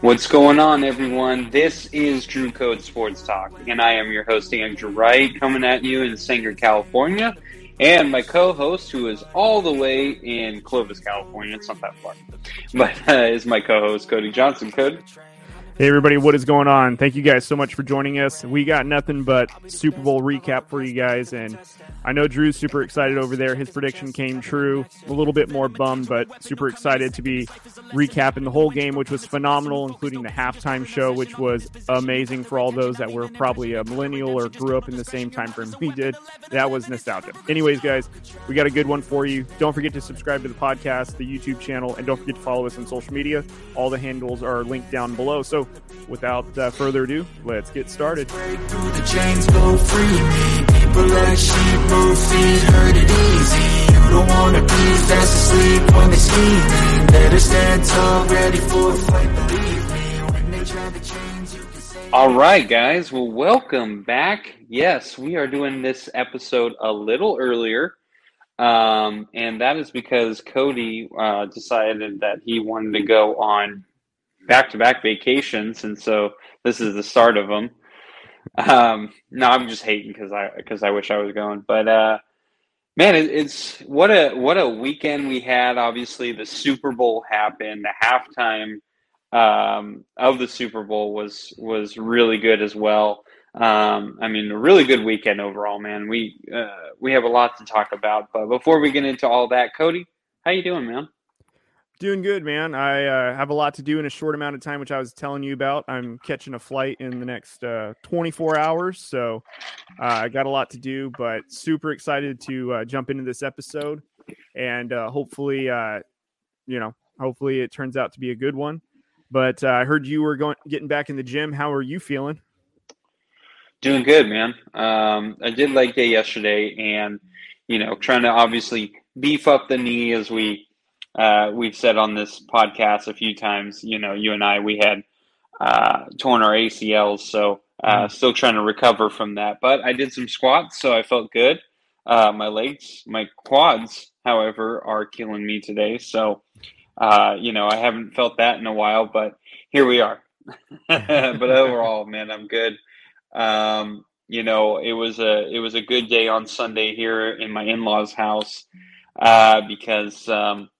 What's going on, everyone? This is Drew Code Sports Talk, and I am your host, Andrew Wright, coming at you in Sanger, California, and my co-host, who is all the way in Clovis, California. It's not that far, but uh, is my co-host, Cody Johnson. Cody. Hey, everybody, what is going on? Thank you guys so much for joining us. We got nothing but Super Bowl recap for you guys, and I know Drew's super excited over there. His prediction came true. A little bit more bummed, but super excited to be recapping the whole game, which was phenomenal, including the halftime show, which was amazing for all those that were probably a millennial or grew up in the same time frame we did. That was nostalgia. Anyways, guys, we got a good one for you. Don't forget to subscribe to the podcast, the YouTube channel, and don't forget to follow us on social media. All the handles are linked down below. So without uh, further ado, let's get started. All right, guys. Well, welcome back. Yes, we are doing this episode a little earlier. Um, and that is because Cody uh, decided that he wanted to go on back to back vacations, and so this is the start of them. Um, no, I'm just hating because I because I wish I was going, but uh, man, it, it's what a what a weekend we had. Obviously, the Super Bowl happened. The halftime um, of the Super Bowl was was really good as well. Um, I mean, a really good weekend overall, man. We uh, we have a lot to talk about, but before we get into all that, Cody, how you doing, man? Doing good, man. I uh, have a lot to do in a short amount of time, which I was telling you about. I'm catching a flight in the next uh, 24 hours, so uh, I got a lot to do. But super excited to uh, jump into this episode, and uh, hopefully, uh, you know, hopefully it turns out to be a good one. But I heard you were going getting back in the gym. How are you feeling? Doing good, man. Um, I did leg day yesterday, and you know, trying to obviously beef up the knee as we uh, we've said on this podcast a few times, you know, you and I, we had uh, torn our ACLs, so uh, mm. still trying to recover from that. But I did some squats, so I felt good. Uh, my legs, my quads, however, are killing me today. So, uh, you know, I haven't felt that in a while, but here we are. but overall, man, I'm good. Um, you know, it was a it was a good day on Sunday here in my in laws' house uh, because um,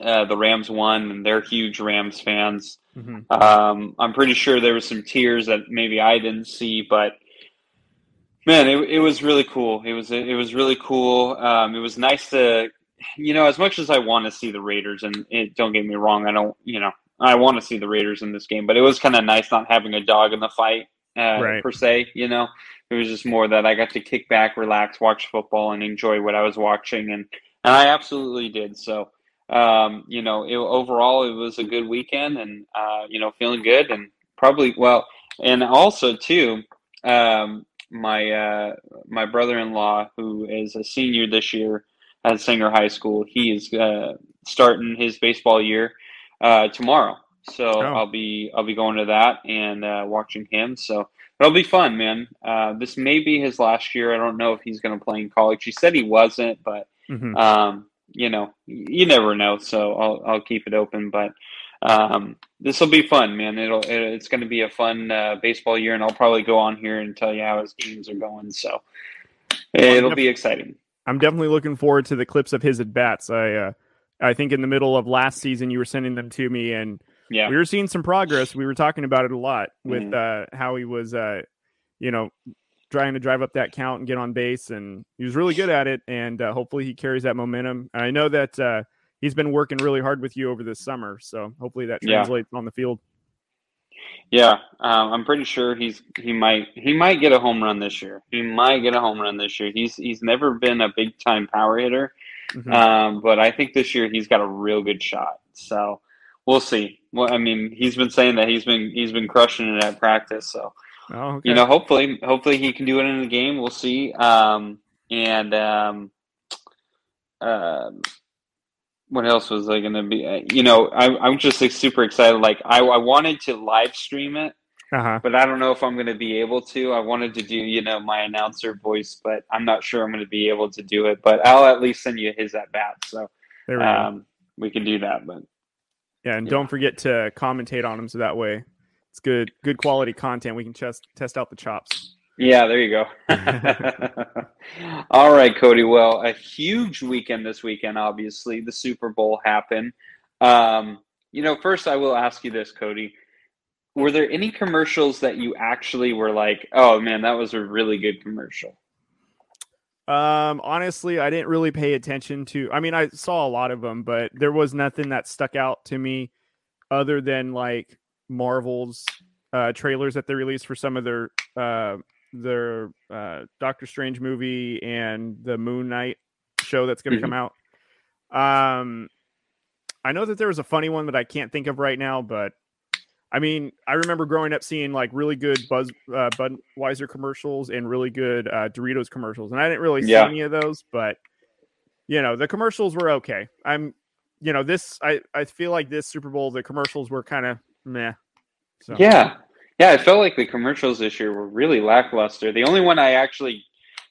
uh, the Rams won, and they're huge Rams fans. Mm-hmm. Um, I'm pretty sure there was some tears that maybe I didn't see, but man, it, it was really cool. It was it was really cool. Um, it was nice to, you know, as much as I want to see the Raiders, and it, don't get me wrong, I don't, you know, I want to see the Raiders in this game, but it was kind of nice not having a dog in the fight uh, right. per se. You know, it was just more that I got to kick back, relax, watch football, and enjoy what I was watching, and and I absolutely did. So um, you know, it, overall it was a good weekend, and uh, you know, feeling good, and probably well, and also too, um, my uh, my brother-in-law who is a senior this year at Sanger High School, he is uh, starting his baseball year uh, tomorrow. So oh. I'll be I'll be going to that and uh, watching him. So it'll be fun, man. Uh, this may be his last year. I don't know if he's going to play in college. He said he wasn't, but mm-hmm. um, you know, you never know. So I'll I'll keep it open, but um, this will be fun, man. It'll it's going to be a fun uh, baseball year, and I'll probably go on here and tell you how his games are going. So it'll be exciting. I'm definitely looking forward to the clips of his at bats. I uh, I think in the middle of last season you were sending them to me, and yeah, we were seeing some progress. We were talking about it a lot with mm-hmm. uh, how he was, uh, you know, trying to drive up that count and get on base, and he was really good at it. And uh, hopefully, he carries that momentum. And I know that uh, he's been working really hard with you over this summer, so hopefully that translates yeah. on the field. Yeah, um, I'm pretty sure he's he might he might get a home run this year. He might get a home run this year. He's he's never been a big time power hitter, mm-hmm. um, but I think this year he's got a real good shot. So we'll see. Well, I mean, he's been saying that he's been he's been crushing it at practice. So Oh, okay. You know, hopefully, hopefully he can do it in the game. We'll see. Um, and um, uh, what else was I going to be? Uh, you know, I, am just like, super excited. Like, I, I wanted to live stream it, uh-huh. but I don't know if I'm going to be able to. I wanted to do, you know, my announcer voice, but I'm not sure I'm going to be able to do it. But I'll at least send you his at bat, so um, we can do that. But Yeah, and yeah. don't forget to commentate on him so that way it's good good quality content. We can test test out the chops. Yeah, there you go. All right, Cody. Well, a huge weekend this weekend. Obviously, the Super Bowl happened. Um, you know, first I will ask you this, Cody. Were there any commercials that you actually were like, "Oh man, that was a really good commercial"? Um, honestly, I didn't really pay attention to. I mean, I saw a lot of them, but there was nothing that stuck out to me other than like Marvel's uh, trailers that they released for some of their uh, their uh, Doctor Strange movie and the Moon Knight show that's going to mm-hmm. come out. Um, I know that there was a funny one that I can't think of right now, but I mean, I remember growing up seeing like really good Buzz uh, Budweiser commercials and really good uh, Doritos commercials, and I didn't really see yeah. any of those, but you know, the commercials were okay. I'm, you know, this I I feel like this Super Bowl the commercials were kind of meh. So. Yeah, yeah, I felt like the commercials this year were really lackluster. The only one I actually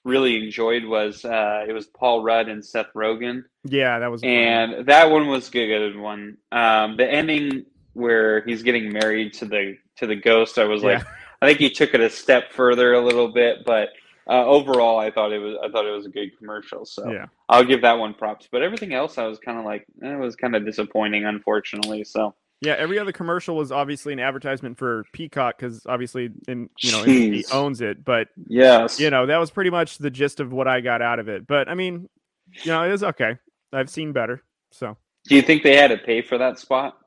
really enjoyed was uh, it was Paul Rudd and Seth Rogen. Yeah, that was, and that one was good. Good one. Um, the ending where he's getting married to the to the ghost. I was yeah. like, I think he took it a step further a little bit, but uh, overall, I thought it was I thought it was a good commercial. So yeah. I'll give that one props. But everything else, I was kind of like, eh, it was kind of disappointing, unfortunately. So. Yeah, every other commercial was obviously an advertisement for Peacock because obviously, in you know, he owns it. But yes, you know, that was pretty much the gist of what I got out of it. But I mean, you know, it was okay. I've seen better. So, do you think they had to pay for that spot?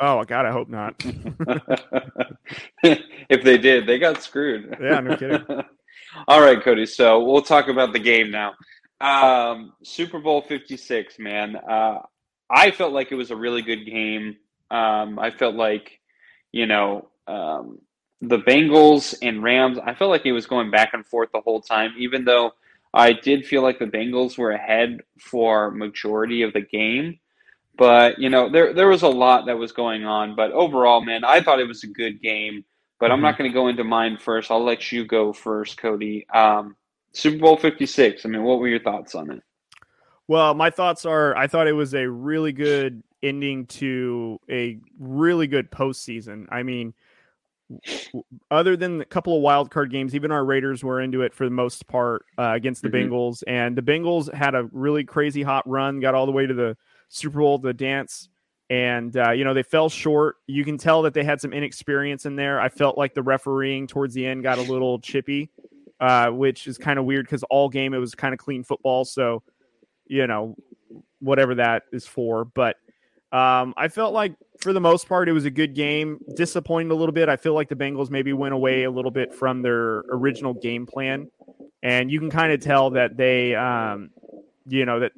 Oh God, I hope not. if they did, they got screwed. Yeah, no kidding. All right, Cody. So we'll talk about the game now. Um, Super Bowl Fifty Six, man. Uh, I felt like it was a really good game. Um, I felt like, you know, um, the Bengals and Rams. I felt like it was going back and forth the whole time, even though I did feel like the Bengals were ahead for majority of the game. But you know, there there was a lot that was going on. But overall, man, I thought it was a good game. But mm-hmm. I'm not going to go into mine first. I'll let you go first, Cody. Um, Super Bowl 56. I mean, what were your thoughts on it? Well, my thoughts are I thought it was a really good ending to a really good postseason. I mean, other than a couple of wild card games, even our Raiders were into it for the most part uh, against the mm-hmm. Bengals, and the Bengals had a really crazy hot run, got all the way to the Super Bowl, the dance, and uh, you know they fell short. You can tell that they had some inexperience in there. I felt like the refereeing towards the end got a little chippy, uh, which is kind of weird because all game it was kind of clean football. So, you know, whatever that is for, but. Um, I felt like for the most part it was a good game. Disappointed a little bit. I feel like the Bengals maybe went away a little bit from their original game plan, and you can kind of tell that they, um, you know, that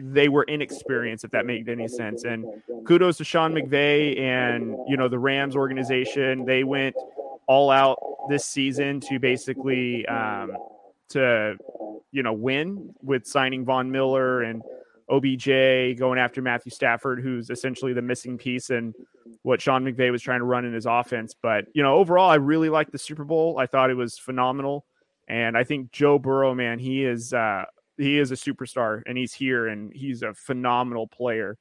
they were inexperienced, if that made any sense. And kudos to Sean McVay and you know the Rams organization. They went all out this season to basically um, to you know win with signing Von Miller and OBJ going after Matthew Stafford, who's essentially the missing piece and what Sean McVay was trying to run in his offense. But you know, overall, I really liked the Super Bowl. I thought it was phenomenal, and I think Joe Burrow, man, he is uh, he is a superstar and he's here and he's a phenomenal player.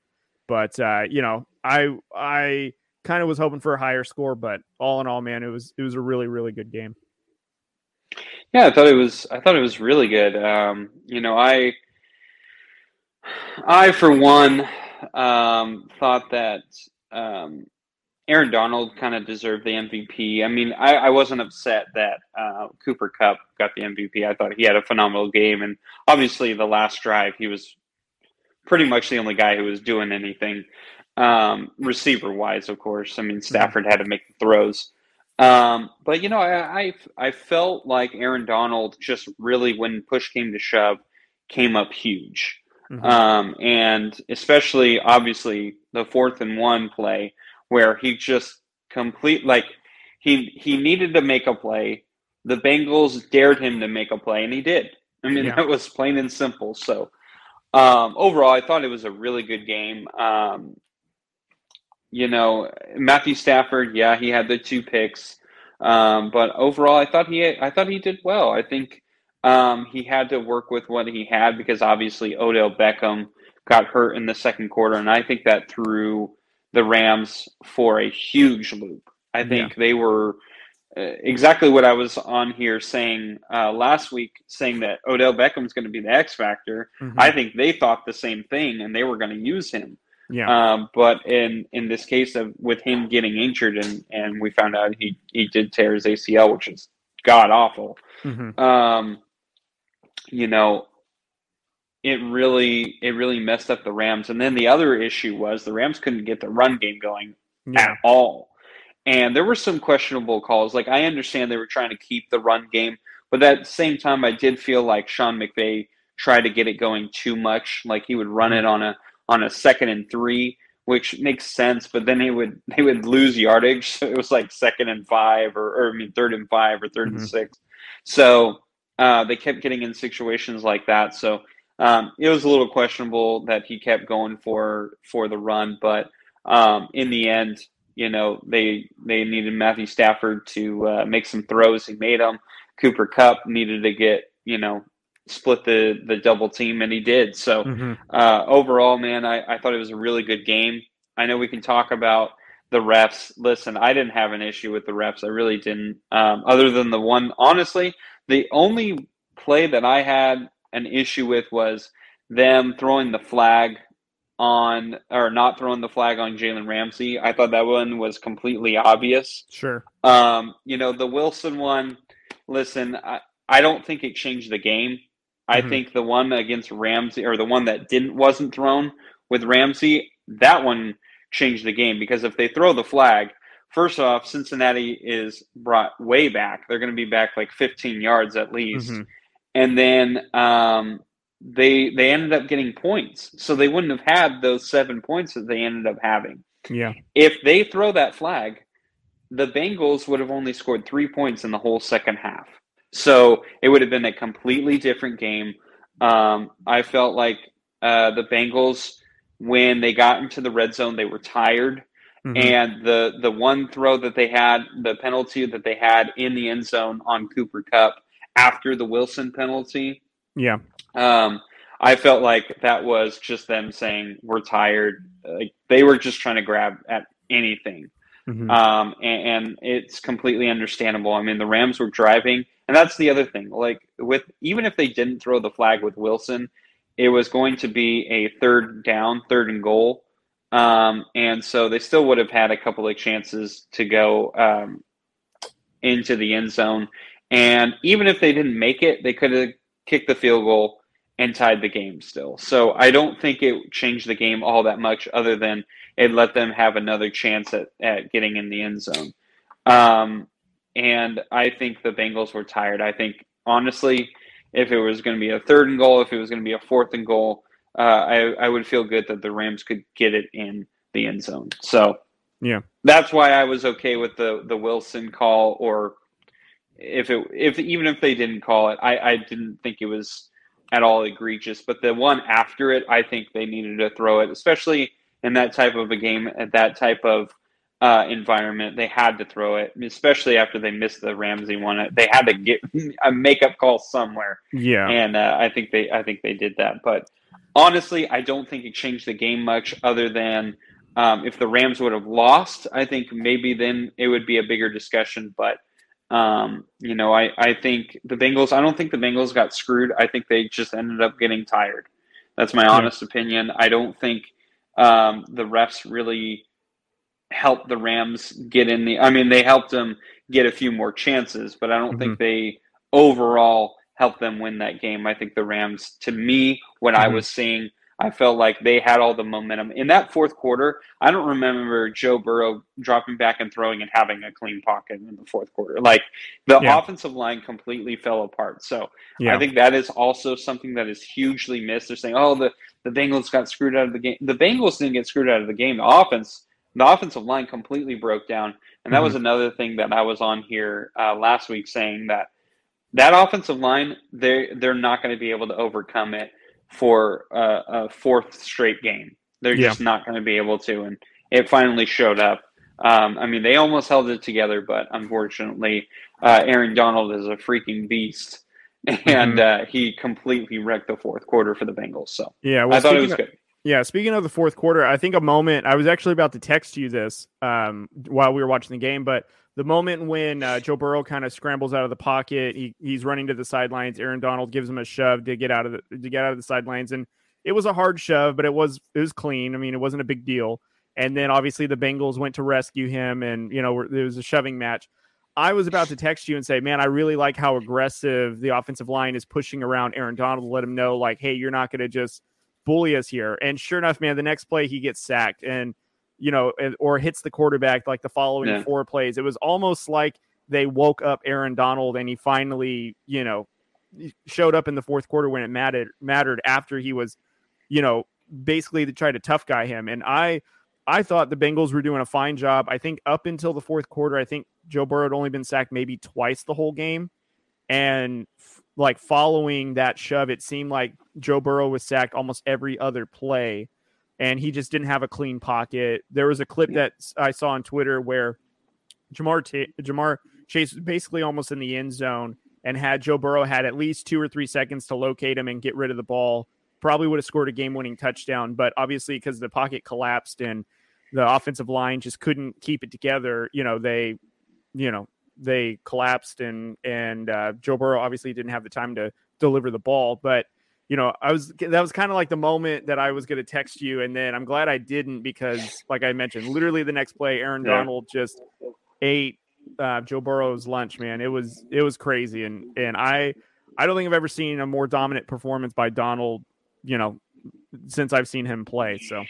But uh, you know, I I kind of was hoping for a higher score, but all in all, man, it was it was a really really good game. Yeah, I thought it was I thought it was really good. Um, you know, I I for one um, thought that um, Aaron Donald kind of deserved the MVP. I mean, I, I wasn't upset that uh, Cooper Kupp got the MVP. I thought he had a phenomenal game, and obviously the last drive he was pretty much the only guy who was doing anything um, receiver wise. Of course, I mean Stafford had to make the throws, um, but you know I, I I felt like Aaron Donald just really when push came to shove came up huge, mm-hmm. um, and especially obviously the fourth and one play where he just complete like he he needed to make a play. The Bengals dared him to make a play, and he did. I mean, yeah. that was plain and simple. So um, overall, I thought it was a really good game. Um, you know, Matthew Stafford, yeah, he had the two picks, um, but overall, I thought he I thought he did well. I think um, he had to work with what he had because obviously Odell Beckham got hurt in the second quarter, and I think that threw the Rams for a huge loop. I think yeah. they were uh, exactly what I was on here saying uh, last week, saying that Odell Beckham's going to be the X factor. Mm-hmm. I think they thought the same thing, and they were going to use him. Yeah. Um, but in in this case of with him getting injured, and and we found out he he did tear his ACL, which is god awful. Mm-hmm. Um, you know, it really it really messed up the Rams. And then the other issue was the Rams couldn't get the run game going yeah. at all. And there were some questionable calls. Like I understand they were trying to keep the run game, but at the same time I did feel like Sean McVay tried to get it going too much. Like he would run it on a on a second and three, which makes sense, but then they would they would lose yardage. So it was like second and five or, or I mean third and five or 3rd mm-hmm. and six. So uh, they kept getting in situations like that. So um, it was a little questionable that he kept going for for the run, but um, in the end, you know, they they needed Matthew Stafford to uh, make some throws. He made them. Cooper Kupp needed to get you know split the the double team, and he did. So mm-hmm. uh, overall, man, I, I thought it was a really good game. I know we can talk about the refs. Listen, I didn't have an issue with the refs. I really didn't. Um, other than the one, honestly, the only play that I had an issue with was them throwing the flag on or not throwing the flag on Jalen Ramsey. I thought that one was completely obvious. Sure. Um, you know, the Wilson one, listen, I, I don't think it changed the game. Mm-hmm. I think the one against Ramsey or the one that didn't wasn't thrown with Ramsey, that one changed the game because if they throw the flag, first off, Cincinnati is brought way back. They're going to be back like 15 yards at least. Mm-hmm and then um, they they ended up getting points, so they wouldn't have had those seven points that they ended up having. Yeah. If they throw that flag, the Bengals would have only scored three points in the whole second half. So it would have been a completely different game. Um, I felt like uh, the Bengals, when they got into the red zone, they were tired. Mm-hmm. And the the one throw that they had, the penalty that they had in the end zone on Cooper Kupp after the Wilson penalty. Yeah. Um, I felt like that was just them saying we're tired. Like they were just trying to grab at anything. Mm-hmm. Um, and, and, it's completely understandable. I mean, the Rams were driving, and that's the other thing. Like with even if they didn't throw the flag with Wilson, it was going to be a third down, third and goal. Um, and so they still would have had a couple of chances to go um, into the end zone. And even if they didn't make it, they could have kicked the field goal and tied the game still. So I don't think it changed the game all that much, other than it let them have another chance at, at getting in the end zone. Um, and I think the Bengals were tired. I think, honestly, if it was going to be a third and goal, if it was going to be a fourth and goal, uh, I, I would feel good that the Rams could get it in the end zone. So, yeah, that's why I was okay with the the Wilson call or if it if even if they didn't call it, I, I didn't think it was at all egregious. But the one after it, I think they needed to throw it, especially in that type of a game at that type of uh, environment. They had to throw it, especially after they missed the Ramsey one. They had to get a makeup call somewhere. Yeah, and uh, I think they I think they did that. But honestly, I don't think it changed the game much, other than. Um, if the Rams would have lost, I think maybe then it would be a bigger discussion. But um, you know, I, I think the Bengals, I don't think the Bengals got screwed. I think they just ended up getting tired. That's my honest opinion. I don't think um, the refs really helped the Rams get in the. I mean, they helped them get a few more chances, but I don't mm-hmm. think they overall helped them win that game. I think the Rams, to me, what mm-hmm. I was seeing, I felt like they had all the momentum. In that fourth quarter, I don't remember Joe Burrow dropping back and throwing and having a clean pocket in the fourth quarter. Like the yeah. offensive line completely fell apart. So yeah. I think that is also something that is hugely missed. They're saying, oh, the, the Bengals got screwed out of the game. The Bengals didn't get screwed out of the game. The offense, the offensive line completely broke down. And that mm-hmm. was another thing that I was on here uh, last week saying that that offensive line, they they're not going to be able to overcome it for a, a fourth straight game. They're yeah. just not going to be able to, and it finally showed up. Um, I mean, they almost held it together, but unfortunately, uh, Aaron Donald is a freaking beast, and mm-hmm. uh, he completely wrecked the fourth quarter for the Bengals. So yeah, well, I thought it was good. Yeah, speaking of the fourth quarter, I think a moment I was actually about to text you this um, while we were watching the game, but the moment when uh, Joe Burrow kind of scrambles out of the pocket, he, he's running to the sidelines. Aaron Donald gives him a shove to get out of the to get out of the sidelines, and it was a hard shove, but it was it was clean. I mean, it wasn't a big deal. And then obviously the Bengals went to rescue him, and you know there was a shoving match. I was about to text you and say, man, I really like how aggressive the offensive line is pushing around Aaron Donald to let him know, like, hey, you're not going to just bully us here. And sure enough, man, the next play he gets sacked and you know, or hits the quarterback like the following yeah. four plays. It was almost like they woke up Aaron Donald and he finally, you know, showed up in the fourth quarter when it mattered mattered after he was, you know, basically to try to tough guy him. And I I thought the Bengals were doing a fine job. I think up until the fourth quarter, I think Joe Burrow had only been sacked maybe twice the whole game. And like following that shove, it seemed like Joe Burrow was sacked almost every other play, and he just didn't have a clean pocket. There was a clip that I saw on Twitter where Jamar T- Ja'Marr Chase was basically almost in the end zone, and had Joe Burrow had at least two or three seconds to locate him and get rid of the ball, probably would have scored a game-winning touchdown. But obviously, because the pocket collapsed and the offensive line just couldn't keep it together, you know they, you know they collapsed and and uh, Joe Burrow obviously didn't have the time to deliver the ball. But you know, I was that was kind of like the moment that I was going to text you, and then I'm glad I didn't because, like I mentioned, literally the next play, Aaron yeah. Donald just ate uh, Joe Burrow's lunch. Man, it was it was crazy, and and I I don't think I've ever seen a more dominant performance by Donald. You know, since I've seen him play. So.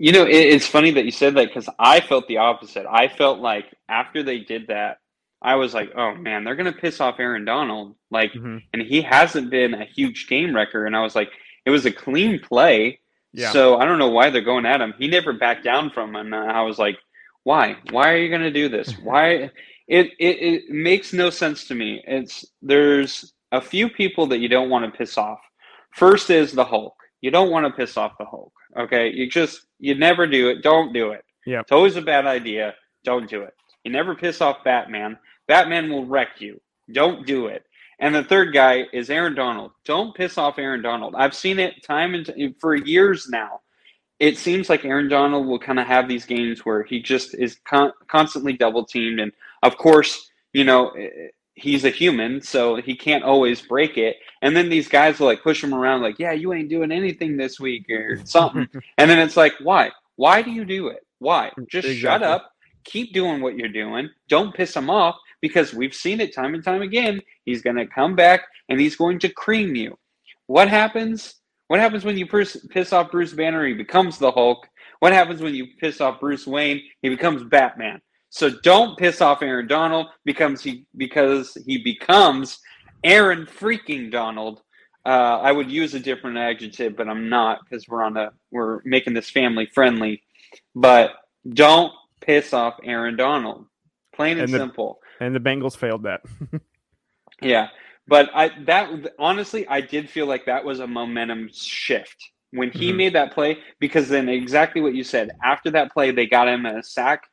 You know, it's funny that you said that because I felt the opposite. I felt like after they did that, I was like, oh man, they're gonna piss off Aaron Donald. Like, mm-hmm. and he hasn't been a huge game wrecker. And I was like, it was a clean play. Yeah. So I don't know why they're going at him. He never backed down from him. And I was like, why? Why are you gonna do this? Why? It, it it makes no sense to me. It's there's a few people that you don't want to piss off. First is the Hulk. You don't want to piss off the Hulk. Okay, you just you never do it. Don't do it. Yeah, it's always a bad idea. Don't do it. You never piss off Batman. Batman will wreck you. Don't do it. And the third guy is Aaron Donald. Don't piss off Aaron Donald. I've seen it time and t- for years now. It seems like Aaron Donald will kind of have these games where he just is con- constantly double teamed, and of course, you know eh, eh, he's a human, so he can't always break it. And then these guys will like push him around, like, "Yeah, you ain't doing anything this week or something." and then it's like, "Why? Why do you do it? Why? Just exactly. shut up." Keep doing what you're doing. Don't piss him off because we've seen it time and time again. He's going to come back and he's going to cream you. What happens? What happens when you piss off Bruce Banner? He becomes the Hulk. What happens when you piss off Bruce Wayne? He becomes Batman. So don't piss off Aaron Donald because he because he becomes Aaron freaking Donald. Uh, I would use a different adjective, but I'm not because we're on a we're making this family friendly. But don't piss off Aaron Donald. Plain and, and the, simple and the Bengals failed that. yeah, but I that honestly, I did feel like that was a momentum shift when he mm-hmm. made that play because then exactly what you said. After that play, they got him a sack,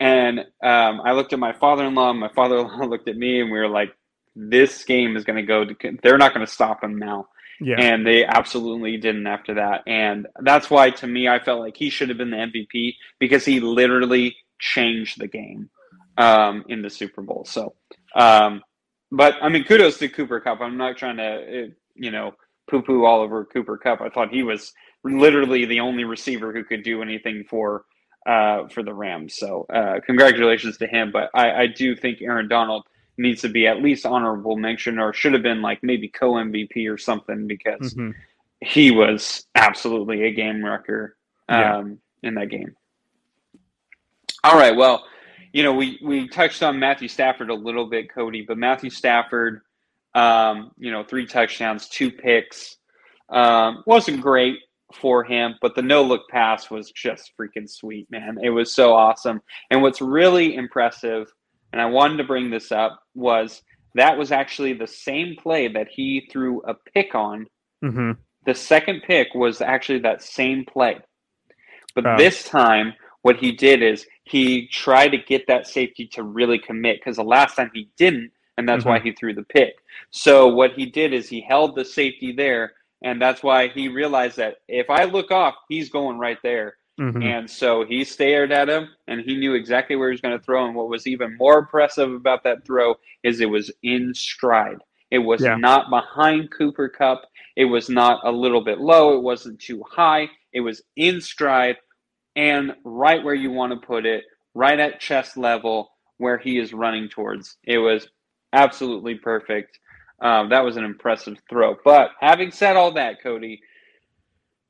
and um, I looked at my father-in-law. My father-in-law looked at me, and we were like, "This game is going to go. To, they're not going to stop him now." Yeah. And they absolutely didn't after that. And that's why, to me, I felt like he should have been the MVP because he literally changed the game um, in the Super Bowl. So, um, but I mean, kudos to Cooper Kupp. I'm not trying to, you know, poo poo all over Cooper Kupp. I thought he was literally the only receiver who could do anything for uh, for the Rams. So, uh, congratulations to him. But I, I do think Aaron Donald needs to be at least honorable mention or should have been like maybe co MVP or something because mm-hmm. he was absolutely a game wrecker um, yeah. in that game. All right. Well, you know, we we touched on Matthew Stafford a little bit, Cody, but Matthew Stafford, um, you know, three touchdowns, two picks, um, wasn't great for him, but the no look pass was just freaking sweet, man. It was so awesome. And what's really impressive, and I wanted to bring this up, was that was actually the same play that he threw a pick on. Mm-hmm. The second pick was actually that same play. But oh. this time, what he did is he tried to get that safety to really commit because the last time he didn't, and that's mm-hmm. why he threw the pick. So what he did is he held the safety there, And that's why he realized that if I look off, he's going right there. Mm-hmm. And so he stared at him and he knew exactly where he was going to throw. And what was even more impressive about that throw is it was in stride. It was yeah. not behind Cooper Kupp. It was not a little bit low. It wasn't too high. It was in stride and right where you want to put it, right at chest level where he is running towards. It was absolutely perfect. Um, that was an impressive throw. But having said all that, Cody,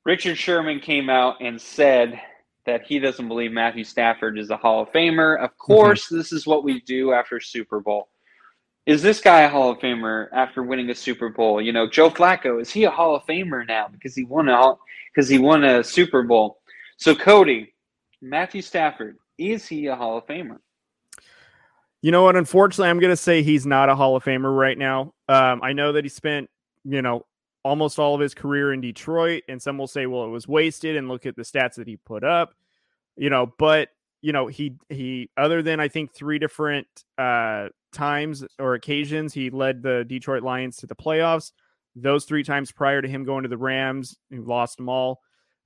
Richard Sherman came out and said that he doesn't believe Matthew Stafford is a Hall of Famer. Of mm-hmm. course, mm-hmm. this is what we do after Super Bowl. Is this guy a Hall of Famer after winning a Super Bowl? You know, Joe Flacco is he a Hall of Famer now because he won a because he won a Super Bowl? So Cody, Matthew Stafford, is he a Hall of Famer? You know what? Unfortunately, I'm going to say he's not a Hall of Famer right now. Um, I know that he spent, you know, almost all of his career in Detroit, and some will say, well, it was wasted, and look at the stats that he put up, you know. But you know, he he other than I think three different uh, times or occasions, he led the Detroit Lions to the playoffs. Those three times prior to him going to the Rams, who lost them all.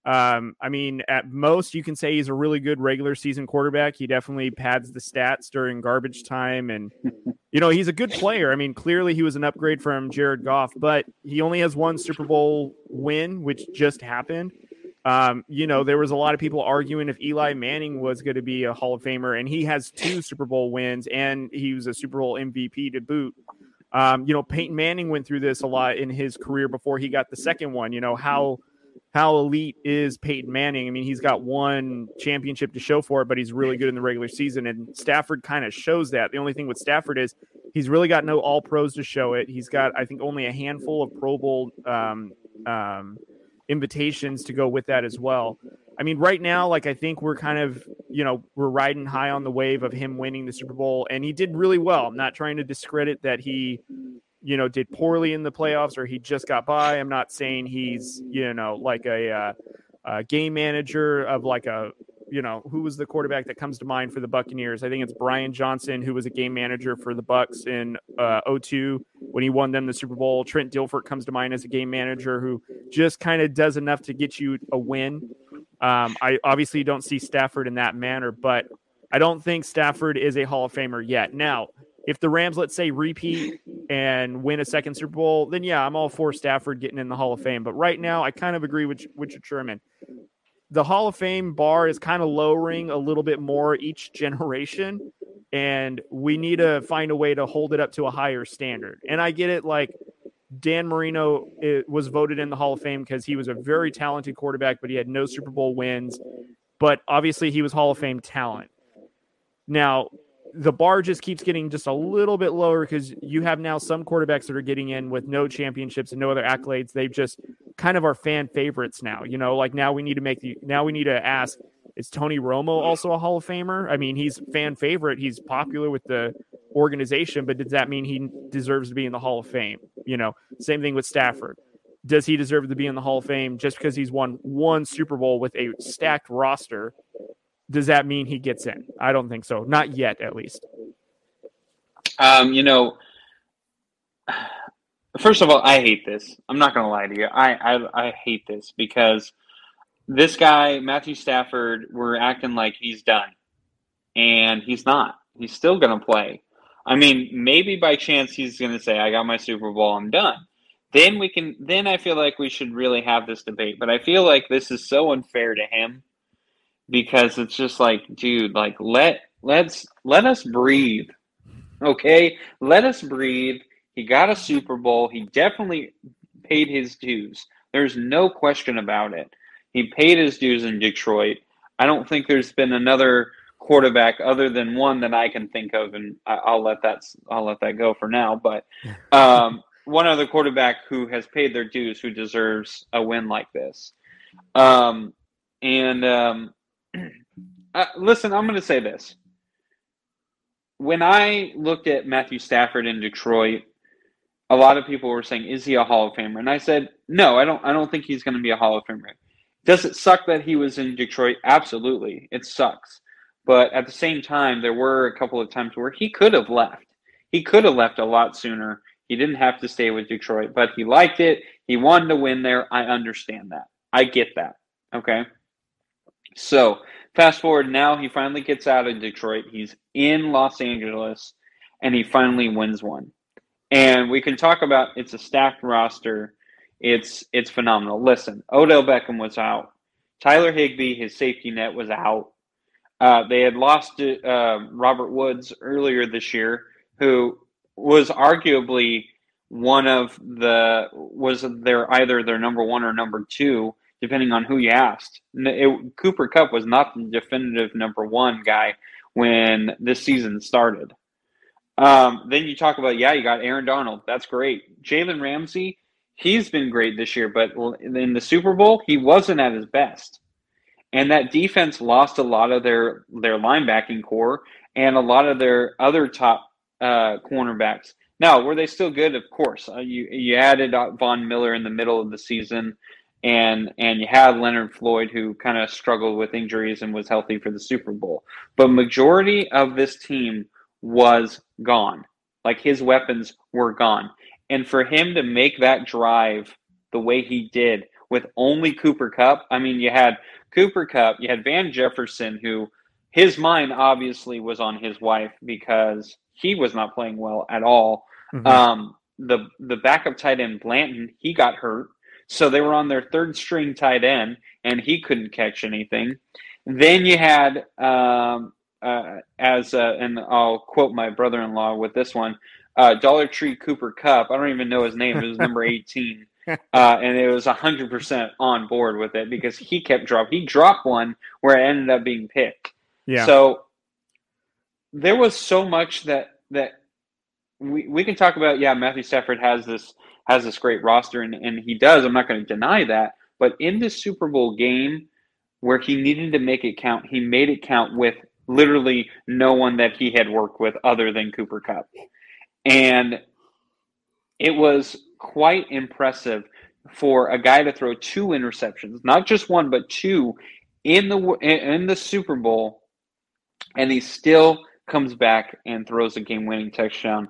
Um, I mean, at most, you can say he's a really good regular season quarterback. He definitely pads the stats during garbage time. And, you know, he's a good player. I mean, clearly he was an upgrade from Jared Goff, but he only has one Super Bowl win, which just happened. Um, you know, there was a lot of people arguing if Eli Manning was going to be a Hall of Famer, and he has two Super Bowl wins, and he was a Super Bowl MVP to boot. Um, you know, Peyton Manning went through this a lot in his career before he got the second one. You know, how how elite is Peyton Manning? I mean, he's got one championship to show for it, but he's really good in the regular season. And Stafford kind of shows that. The only thing with Stafford is he's really got no all pros to show it. He's got, I think, only a handful of Pro Bowl um, um, invitations to go with that as well. I mean, right now, like I think we're kind of, you know, we're riding high on the wave of him winning the Super Bowl, and he did really well. I'm not trying to discredit that he you know, did poorly in the playoffs or he just got by. I'm not saying he's, you know, like a, uh, a game manager of like a, you know, who was the quarterback that comes to mind for the Buccaneers? I think it's Brian Johnson, who was a game manager for the Bucks in uh, 02 when he won them the Super Bowl. Trent Dilfer comes to mind as a game manager who just kind of does enough to get you a win. Um, I obviously don't see Stafford in that manner, but I don't think Stafford is a Hall of Famer yet. Now, if the Rams, let's say, repeat and win a second Super Bowl, then yeah, I'm all for Stafford getting in the Hall of Fame. But right now, I kind of agree with Richard Sherman. The Hall of Fame bar is kind of lowering a little bit more each generation, and we need to find a way to hold it up to a higher standard. And I get it, like Dan Marino eh, was voted in the Hall of Fame because he was a very talented quarterback, but he had no Super Bowl wins. But obviously, he was Hall of Fame talent. Now, the bar just keeps getting just a little bit lower because you have now some quarterbacks that are getting in with no championships and no other accolades. They've just kind of are fan favorites now. You know, like now we need to make the now we need to ask is Tony Romo also a Hall of Famer? I mean, he's fan favorite. He's popular with the organization, but does that mean he deserves to be in the Hall of Fame? You know, same thing with Stafford. Does he deserve to be in the Hall of Fame just because he's won one Super Bowl with a stacked roster does that mean he gets in? I don't think so. Not yet, at least. Um, you know, first of all, I hate this. I'm not going to lie to you. I, I I hate this because this guy Matthew Stafford, we're acting like he's done, and he's not. He's still going to play. I mean, maybe by chance he's going to say, "I got my Super Bowl. I'm done." Then we can. Then I feel like we should really have this debate. But I feel like this is so unfair to him because it's just like, dude, like let let's let us breathe. Okay? Let us breathe. He got a Super Bowl. He definitely paid his dues. There's no question about it. He paid his dues in Detroit. I don't think there's been another quarterback other than one that I can think of, and I, will let that I'll let that go for now. But um, one other quarterback who has paid their dues, who deserves a win like this. Um, and um, uh, listen, I'm going to say this. When I looked at Matthew Stafford in Detroit, a lot of people were saying, "Is he a Hall of Famer?" And I said, "No, I don't. I don't think he's going to be a Hall of Famer." Does it suck that he was in Detroit? Absolutely, it sucks. But at the same time, there were a couple of times where he could have left. He could have left a lot sooner. He didn't have to stay with Detroit, but he liked it. He wanted to win there. I understand that. I get that. Okay. So fast forward now, he finally gets out of Detroit. He's in Los Angeles, and he finally wins one. And we can talk about it's a stacked roster. It's it's phenomenal. Listen, Odell Beckham was out. Tyler Higbee, his safety net, was out. Uh, they had lost uh, Robert Woods earlier this year, who was arguably one of the was their either their number one or number two, depending on who you asked. It, Cooper Kupp was not the definitive number one guy when this season started. Um, then you talk about yeah, you got Aaron Donald. That's great. Jalen Ramsey, he's been great this year, but in the Super Bowl, he wasn't at his best. And that defense lost a lot of their their linebacking core and a lot of their other top uh, cornerbacks. Now, were they still good? Of course. Uh, you you added Von Miller in the middle of the season, and and you had Leonard Floyd who kind of struggled with injuries and was healthy for the Super Bowl. But majority of this team was gone. Like his weapons were gone, and for him to make that drive the way he did with only Cooper Kupp, I mean, you had Cooper Kupp, you had Van Jefferson who his mind obviously was on his wife because he was not playing well at all. Mm-hmm. Um, the the backup tight end Blanton he got hurt, so they were on their third string tight end, and he couldn't catch anything. Then you had um, uh, as uh, and I'll quote my brother in law with this one. Uh, Dollar Tree Cooper Kupp. I don't even know his name. It was number 18. Uh, and it was 100% on board with it because he kept drop. He dropped one where it ended up being picked. Yeah. So there was so much that that we, we can talk about. Yeah, Matthew Stafford has this has this great roster, and, and he does. I'm not going to deny that. But in this Super Bowl game, where he needed to make it count, he made it count with literally no one that he had worked with other than Cooper Kupp, and it was quite impressive for a guy to throw two interceptions, not just one but two in the in the Super Bowl and he still comes back and throws a game-winning touchdown.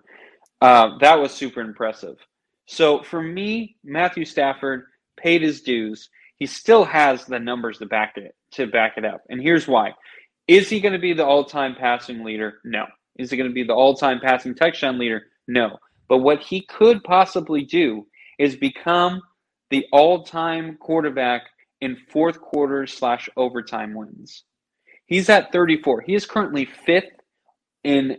Uh, that was super impressive. So for me, Matthew Stafford paid his dues. He still has the numbers to back it to back it up, and here's why: Is he going to be the all-time passing leader? No. Is he going to be the all-time passing touchdown leader? No. But what he could possibly do is become the all-time quarterback in fourth quarter slash overtime wins. He's at 34. He is currently fifth in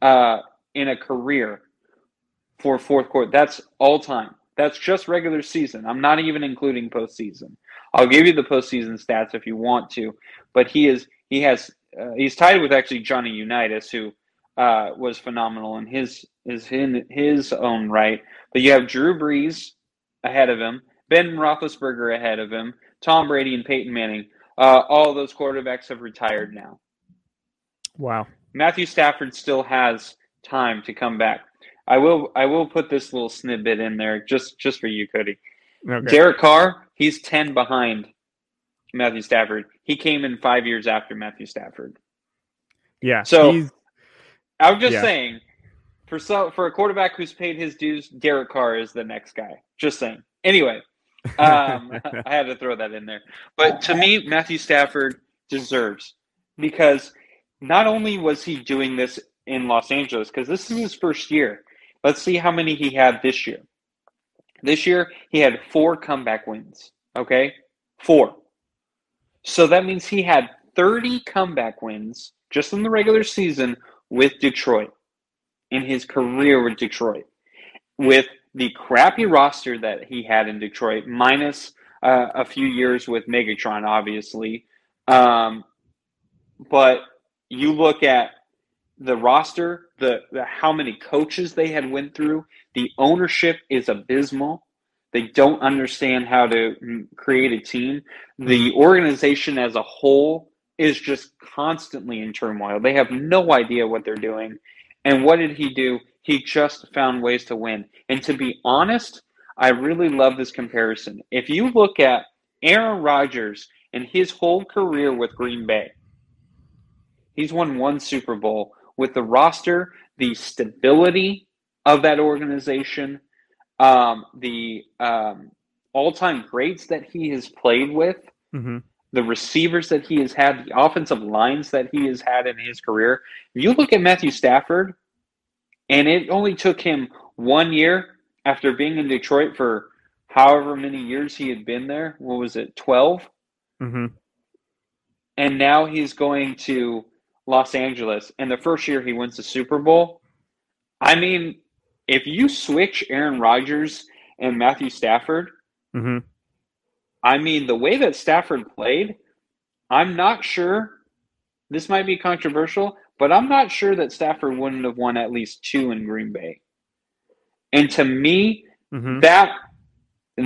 uh, in a career for fourth quarter. That's all time. That's just regular season. I'm not even including postseason. I'll give you the postseason stats if you want to, but he is he has uh, he's tied with actually Johnny Unitas, who uh, was phenomenal in his is in his own right. But you have Drew Brees ahead of him, Ben Roethlisberger ahead of him, Tom Brady and Peyton Manning. Uh, all those quarterbacks have retired now. Wow. Matthew Stafford still has time to come back. I will I will put this little snippet in there just just for you, Cody. Okay. Derek Carr, he's ten behind Matthew Stafford. He came in five years after Matthew Stafford. Yeah. So I'm just yeah. saying, for so for a quarterback who's paid his dues, Derek Carr is the next guy. Just saying. Anyway, um, I had to throw that in there. But to me, Matthew Stafford deserves because not only was he doing this in Los Angeles, because this is his first year. Let's see how many he had this year. This year, he had four comeback wins. Okay? Four. So that means he had 30 comeback wins just in the regular season with Detroit in his career with Detroit. With the crappy roster that he had in Detroit, minus uh, a few years with Megatron, obviously. Um, but you look at the roster, the, the how many coaches they had went through. The ownership is abysmal. They don't understand how to mm, create a team. The organization as a whole is just constantly in turmoil. They have no idea what they're doing. And what did he do? He just found ways to win. And to be honest, I really love this comparison. If you look at Aaron Rodgers and his whole career with Green Bay, he's won one Super Bowl with the roster, the stability of that organization, um, the um, all-time greats that he has played with, Mm-hmm. the receivers that he has had, the offensive lines that he has had in his career. If you look at Matthew Stafford, and it only took him one year after being in Detroit for however many years he had been there. What was it, 12? Mm-hmm. And now he's going to Los Angeles. And the first year he wins the Super Bowl. I mean, if you switch Aaron Rodgers and Matthew Stafford, Mm-hmm. I mean, the way that Stafford played, I'm not sure. This might be controversial, but I'm not sure that Stafford wouldn't have won at least two in Green Bay. And to me, Mm-hmm. that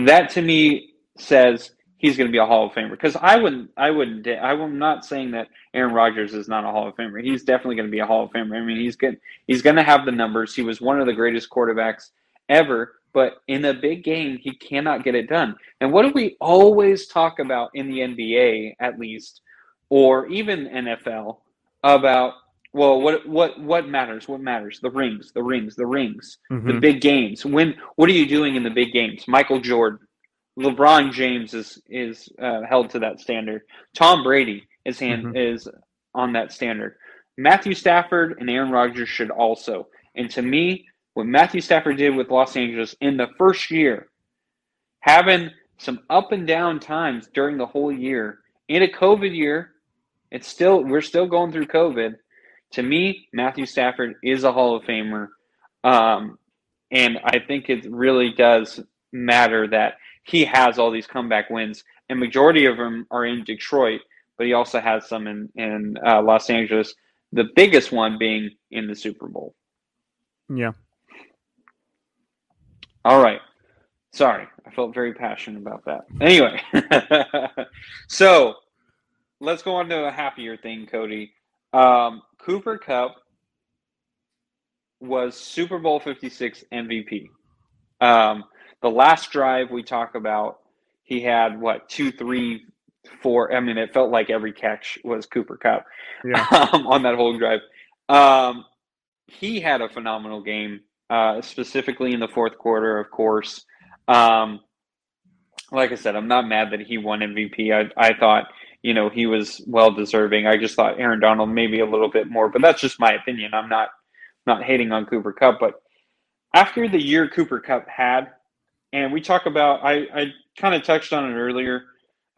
that to me says he's going to be a Hall of Famer. Because I wouldn't, I wouldn't, I'm not saying that Aaron Rodgers is not a Hall of Famer. He's definitely going to be a Hall of Famer. I mean, he's good. He's going to have the numbers. He was one of the greatest quarterbacks ever. But in a big game, he cannot get it done. And what do we always talk about in the NBA, at least, or even NFL, about well, what what what matters? What matters? The rings, the rings, the rings, the Mhm. big games. When what are you doing in the big games? Michael Jordan, LeBron James is is uh, held to that standard. Tom Brady is hand, Mhm. is on that standard. Matthew Stafford and Aaron Rodgers should also. And to me, what Matthew Stafford did with Los Angeles in the first year, having some up and down times during the whole year in a COVID year, it's still we're still going through COVID. To me, Matthew Stafford is a Hall of Famer, um, and I think it really does matter that he has all these comeback wins, and majority of them are in Detroit, but he also has some in in uh, Los Angeles. The biggest one being in the Super Bowl. Yeah. All right. Sorry, I felt very passionate about that. Anyway, so let's go on to a happier thing, Cody. Um, Cooper Kupp was Super Bowl 56 MVP. Um, the last drive we talk about, he had what, two, three, four. I mean, it felt like every catch was Cooper Kupp Yeah. um, on that whole drive. Um, he had a phenomenal game, uh, specifically in the fourth quarter, of course. Um, like I said, I'm not mad that he won MVP. I, I thought, you know, he was well deserving. I just thought Aaron Donald maybe a little bit more, but that's just my opinion. I'm not not hating on Cooper Kupp, but after the year Cooper Kupp had, and we talk about, I, I kind of touched on it earlier.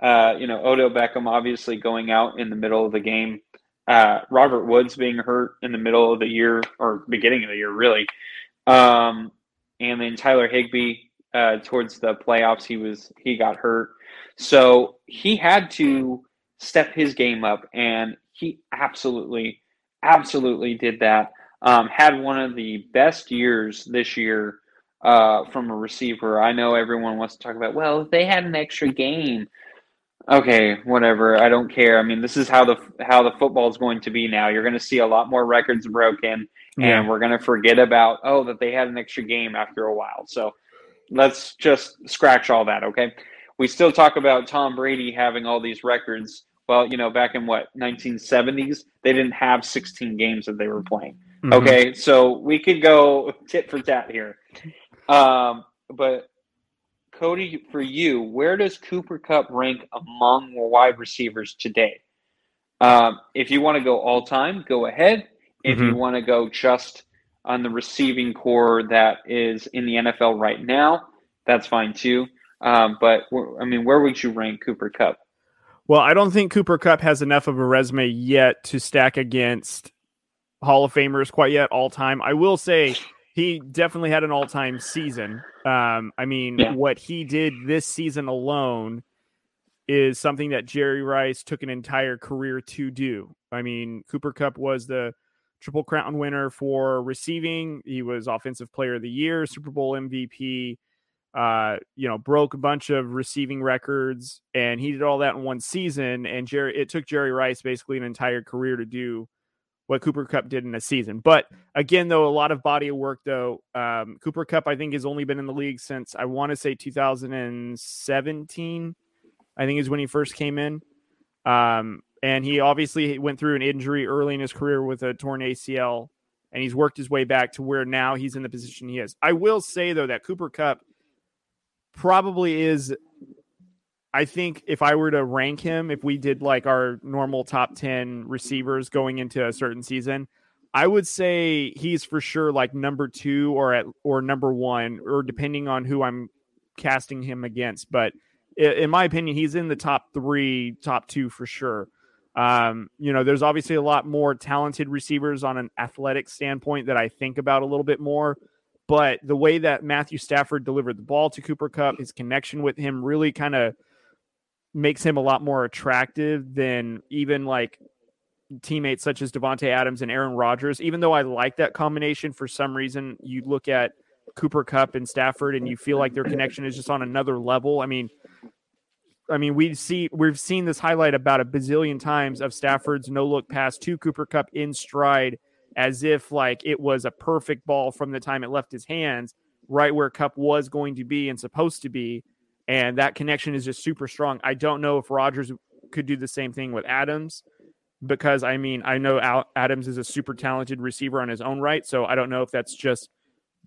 Uh, you know, Odell Beckham obviously going out in the middle of the game. Uh, Robert Woods being hurt in the middle of the year or beginning of the year, really. Um, and then Tyler Higbee uh, towards the playoffs, he was he got hurt, so he had to step his game up, and he absolutely, absolutely did that. Um, had one of the best years this year uh, from a receiver. I know everyone wants to talk about, well, if they had an extra game. Okay, whatever. I don't care. I mean, this is how the how the football is going to be now. You're going to see a lot more records broken, Yeah. and we're going to forget about oh that they had an extra game after a while. So let's just scratch all that. Okay, we still talk about Tom Brady having all these records. Well, you know, back in what 1970s, they didn't have 16 games that they were playing. Mhm. Okay, so we could go tit for tat here. Um, but Cody, for you, where does Cooper Kupp rank among wide receivers today? Um, if you want to go all time, go ahead. If you Mhm. want to go just on the receiving core that is in the NFL right now, that's fine too. Um, but I mean, where would you rank Cooper Kupp? Well, I don't think Cooper Kupp has enough of a resume yet to stack against Hall of Famers quite yet all time. I will say he definitely had an all time season. Um, I mean, Yeah. what he did this season alone is something that Jerry Rice took an entire career to do. I mean, Cooper Kupp was the Triple Crown winner for receiving. He was Offensive Player of the Year, Super Bowl MVP. Uh, you know, broke a bunch of receiving records, and he did all that in one season. And Jerry, it took Jerry Rice basically an entire career to do what Cooper Kupp did in a season. But again, though, a lot of body of work. Though um, Cooper Kupp, I think, has only been in the league since I want to say 2017. I think is when he first came in. Um, and he obviously went through an injury early in his career with a torn ACL and he's worked his way back to where now he's in the position he is. I will say though that Cooper Kupp probably is I think if I were to rank him, if we did like our normal top 10 receivers going into a certain season, I would say he's for sure like number two or at or number one, or depending on who I'm casting him against. But in my opinion, he's in the top three, top two for sure. Um, you know, there's obviously a lot more talented receivers on an athletic standpoint that I think about a little bit more. But the way that Matthew Stafford delivered the ball to Cooper Kupp, his connection with him really kind of makes him a lot more attractive than even like teammates such as Davante Adams and Aaron Rodgers. Even though I like that combination, for some reason you look at Cooper Kupp and Stafford and you feel like their connection is just on another level. I mean, I mean, we see we've seen this highlight about a bazillion times of Stafford's no look pass to Cooper Kupp in stride, as if like it was a perfect ball from the time it left his hands, right where Kupp was going to be and supposed to be, and that connection is just super strong. I don't know if Rodgers could do the same thing with Adams, because I mean I know Adams is a super talented receiver on his own right, so I don't know if that's just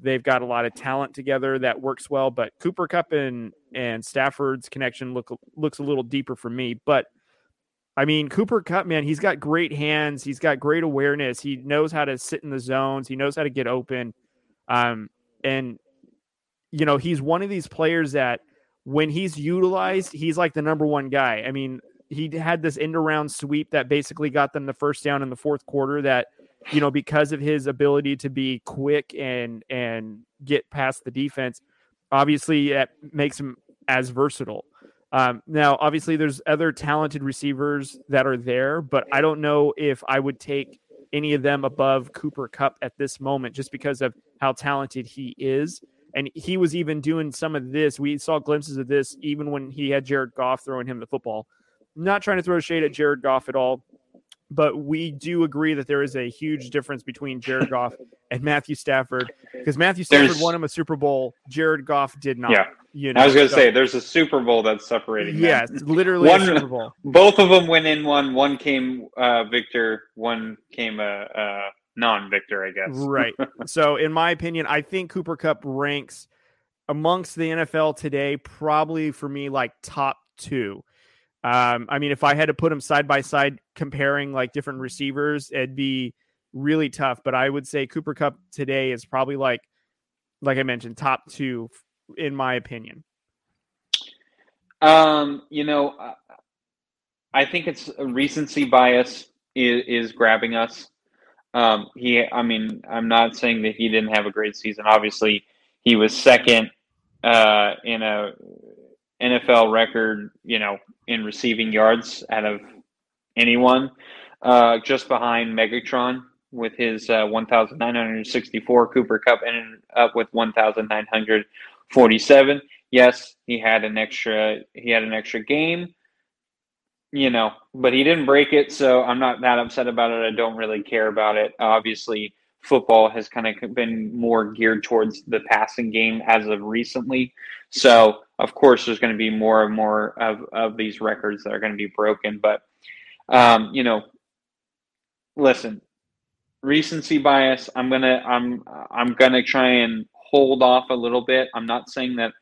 They've got a lot of talent together that works well, but Cooper Kupp and and Stafford's connection look looks a little deeper for me. But I mean, Cooper Kupp, man, he's got great hands. He's got great awareness. He knows how to sit in the zones. He knows how to get open. Um, and you know, he's one of these players that when he's utilized, he's like the number one guy. I mean, he had this end around sweep that basically got them the first down in the fourth quarter that you know, because of his ability to be quick and and get past the defense, obviously that makes him as versatile. Um, now, obviously, there's other talented receivers that are there, but I don't know if I would take any of them above Cooper Kupp at this moment, just because of how talented he is. And he was even doing some of this. We saw glimpses of this even when he had Jared Goff throwing him the football. not trying to throw shade at Jared Goff at all but we do agree that there is a huge difference between Jared Goff and Matthew Stafford because Matthew Stafford there's, won him a Super Bowl. Jared Goff did not. Yeah. You know, I was going to so, say there's a Super Bowl that's separating. Yes, yeah, literally one, Super Bowl. Both of them went in one. One came uh, victor. One came a, a non-victor, I guess. right. So, in my opinion, I think Cooper Kupp ranks amongst the NFL today probably for me like top two. Um, I mean, if I had to put them side by side, comparing like different receivers, it'd be really tough. But I would say Cooper Kupp today is probably like, like I mentioned, top two in my opinion. Um, you know, I think it's recency bias is, is grabbing us. Um, he, I mean, I'm not saying that he didn't have a great season. Obviously, he was second uh, in a NFL record, you know, in receiving yards out of anyone, uh, just behind Megatron with his uh, 1,964. Cooper Kupp ended up with 1,947. Yes, he had an extra. He had an extra game, you know, but he didn't break it, so I'm not that upset about it. I don't really care about it. Obviously, football has kind of been more geared towards the passing game as of recently. So, of course, there's going to be more and more of, of these records that are going to be broken. But, um, you know, listen, recency bias. I'm gonna I'm I'm gonna try and hold off a little bit. I'm not saying that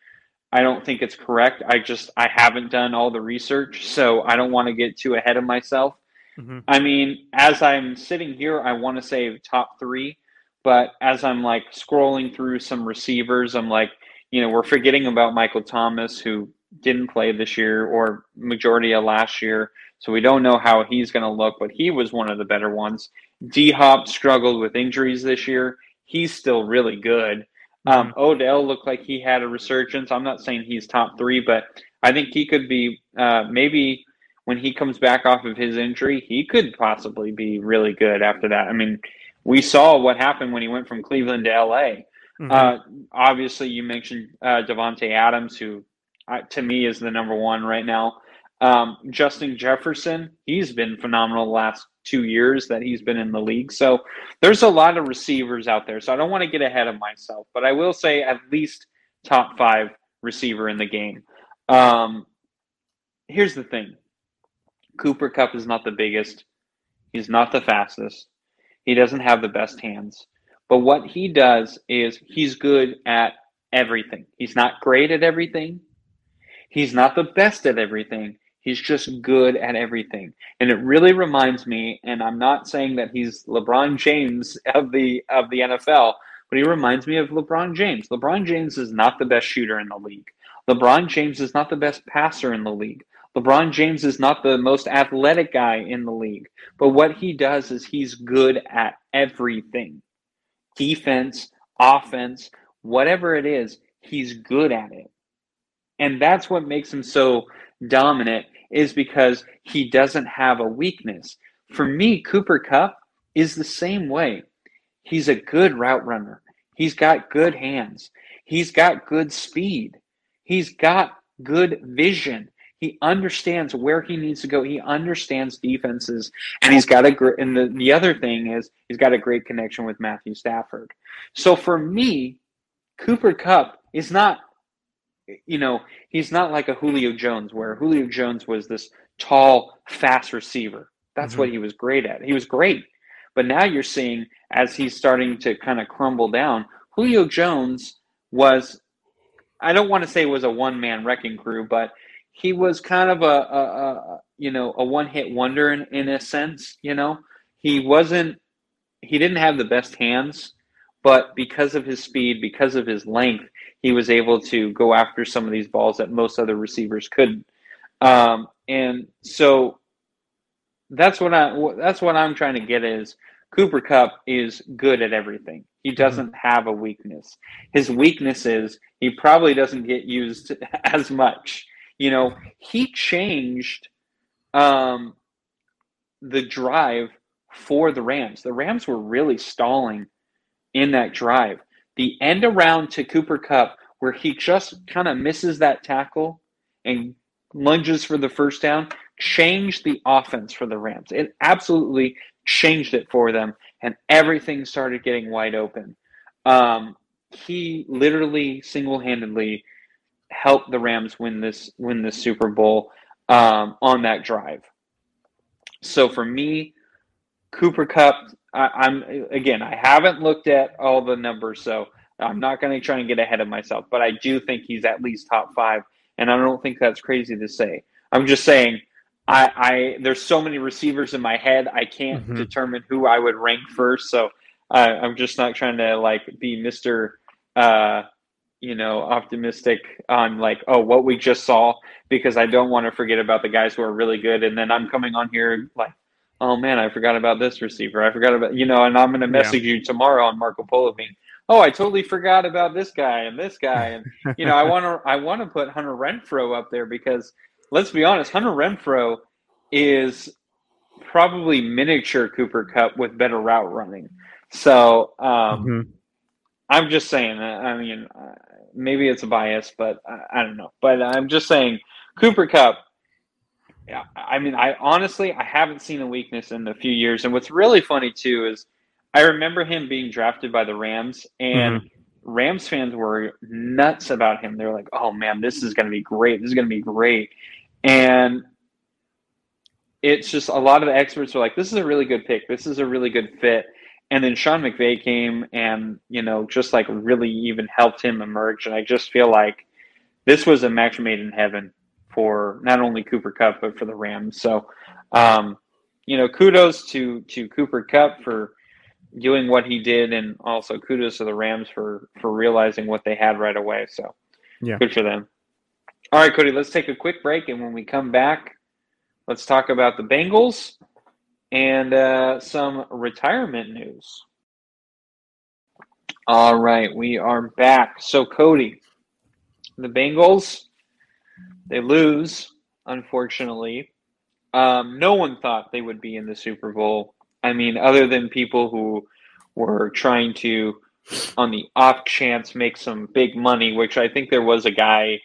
I don't think it's correct. I just I haven't done all the research, so I don't want to get too ahead of myself. Mm-hmm. I mean, as I'm sitting here, I want to say top three, but as I'm like scrolling through some receivers, I'm like, you know, we're forgetting about Michael Thomas, who didn't play this year or majority of last year. So we don't know how he's going to look, but he was one of the better ones. D Hop struggled with injuries this year. He's still really good. Um. Odell looked like he had a resurgence. I'm not saying he's top three, but I think he could be uh, maybe when he comes back off of his injury, he could possibly be really good after that. I mean, we saw what happened when he went from Cleveland to LA. Mm-hmm. Uh, obviously, you mentioned uh, Davante Adams, who uh, to me is the number one right now. Um, Justin Jefferson, he's been phenomenal the last two years that he's been in the league. So there's a lot of receivers out there. So I don't want to get ahead of myself, but I will say at least top five receiver in the game. Um, here's the thing Cooper Kupp is not the biggest. He's not the fastest. He doesn't have the best hands. But what he does is he's good at everything. He's not great at everything. He's not the best at everything. He's just good at everything. And it really reminds me, and I'm not saying that he's LeBron James of the of the NFL, but he reminds me of LeBron James. LeBron James is not the best shooter in the league. LeBron James is not the best passer in the league. LeBron James is not the most athletic guy in the league. But what he does is he's good at everything defense, offense, whatever it is, he's good at it. And that's what makes him so dominant is because he doesn't have a weakness. For me, Cooper Kupp is the same way. He's a good route runner. He's got good hands. He's got good speed. He's got good vision. He understands where he needs to go. He understands defenses, and he's got a great. And the, the other thing is he's got a great connection with Matthew Stafford. So for me, Cooper Kupp is not, you know, he's not like a Julio Jones, where Julio Jones was this tall, fast receiver. That's mm-hmm. what he was great at. He was great. But now you're seeing as he's starting to kind of crumble down, Julio Jones was, I don't want to say was a one man wrecking crew, but he was kind of a, a, a you know a one hit wonder in, in a sense. You know, he wasn't he didn't have the best hands, but because of his speed, because of his length, he was able to go after some of these balls that most other receivers couldn't. Um, and so that's what I that's what I'm trying to get is Cooper Kupp is good at everything. He mm-hmm. doesn't have a weakness. His weakness is he probably doesn't get used as much. You know, he changed um, the drive for the Rams. The Rams were really stalling in that drive. The end around to Cooper Kupp where he just kind of misses that tackle and lunges for the first down, changed the offense for the Rams. It absolutely changed it for them, and everything started getting wide open. Um, he literally single handedly helped the Rams win this win this Super Bowl um, on that drive. So for me, Cooper Kupp, I, am again, I haven't looked at all the numbers, so I'm not going to try and get ahead of myself. But I do think he's at least top five, and I don't think that's crazy to say. I'm just saying. I, I there's so many receivers in my head I can't mm-hmm. determine who I would rank first so I'm just not trying to like be Mr. Uh, you know, optimistic on like, oh, what we just saw, because I don't want to forget about the guys who are really good. And then I'm coming on here like, oh man, I forgot about this receiver. I forgot about, you know, and I'm going to message yeah. you tomorrow on Marco Polo being, oh, I totally forgot about this guy and this guy. And, you know, I want to, I want to put Hunter Renfrow up there because let's be honest, Hunter Renfrow is probably miniature Cooper Kupp with better route running. So, um, mm-hmm. I'm just saying. I mean, uh, maybe it's a bias, but I, I don't know. But I'm just saying, Cooper Kupp. Yeah, I mean, I honestly I haven't seen a weakness in a few years. And what's really funny too is I remember him being drafted by the Rams, and mm-hmm. Rams fans were nuts about him. They're like, "Oh man, this is going to be great. This is going to be great," and it's just a lot of the experts were like, "This is a really good pick. This is a really good fit." and then Sean McVay came and you know just like really even helped him emerge and I just feel like this was a match made in heaven for not only Cooper Kupp but for the Rams so um, you know kudos to to Cooper Kupp for doing what he did and also kudos to the Rams for for realizing what they had right away so yeah good for them all right Cody let's take a quick break and when we come back let's talk about the Bengals and uh, some retirement news. All right, we are back. So, Cody, the Bengals, they lose, unfortunately. Um, no one thought they would be in the Super Bowl. I mean, other than people who were trying to, on the off chance, make some big money, which I think there was a guy,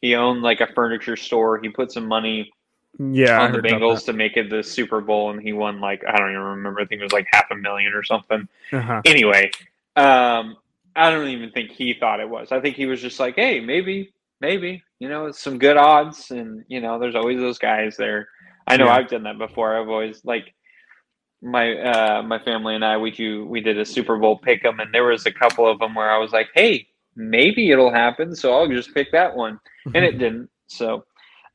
he owned like a furniture store. He put some money yeah, on the Bengals to make it the Super Bowl, and he won like I don't even remember. I think it was like half a million or something. Uh-huh. Anyway, um, I don't even think he thought it was. I think he was just like, hey, maybe, maybe, you know, some good odds, and you know, there's always those guys there. I know yeah. I've done that before. I've always like my uh, my family and I we do we did a Super Bowl pick 'em, and there was a couple of them where I was like, hey, maybe it'll happen, so I'll just pick that one, and it didn't. So,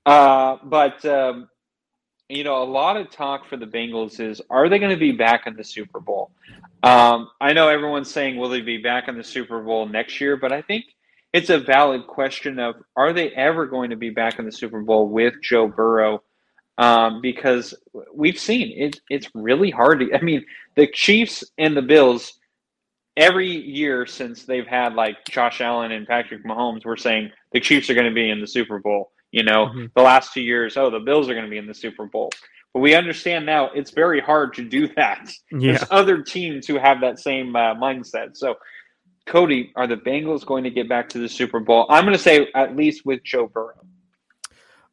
uh, but um, you know, a lot of talk for the Bengals is are they going to be back in the Super Bowl? Um, I know everyone's saying will they be back in the Super Bowl next year, but I think it's a valid question of are they ever going to be back in the Super Bowl with Joe Burrow? Um, because we've seen it, it's really hard to. I mean, the Chiefs and the Bills every year since they've had like Josh Allen and Patrick Mahomes, we're saying the Chiefs are going to be in the Super Bowl. You know, mm-hmm. the last two years, oh, the Bills are going to be in the Super Bowl. But we understand now it's very hard to do that. Yeah. There's other teams who have that same uh, mindset. So, Cody, are the Bengals going to get back to the Super Bowl? I'm going to say at least with Joe Burrow.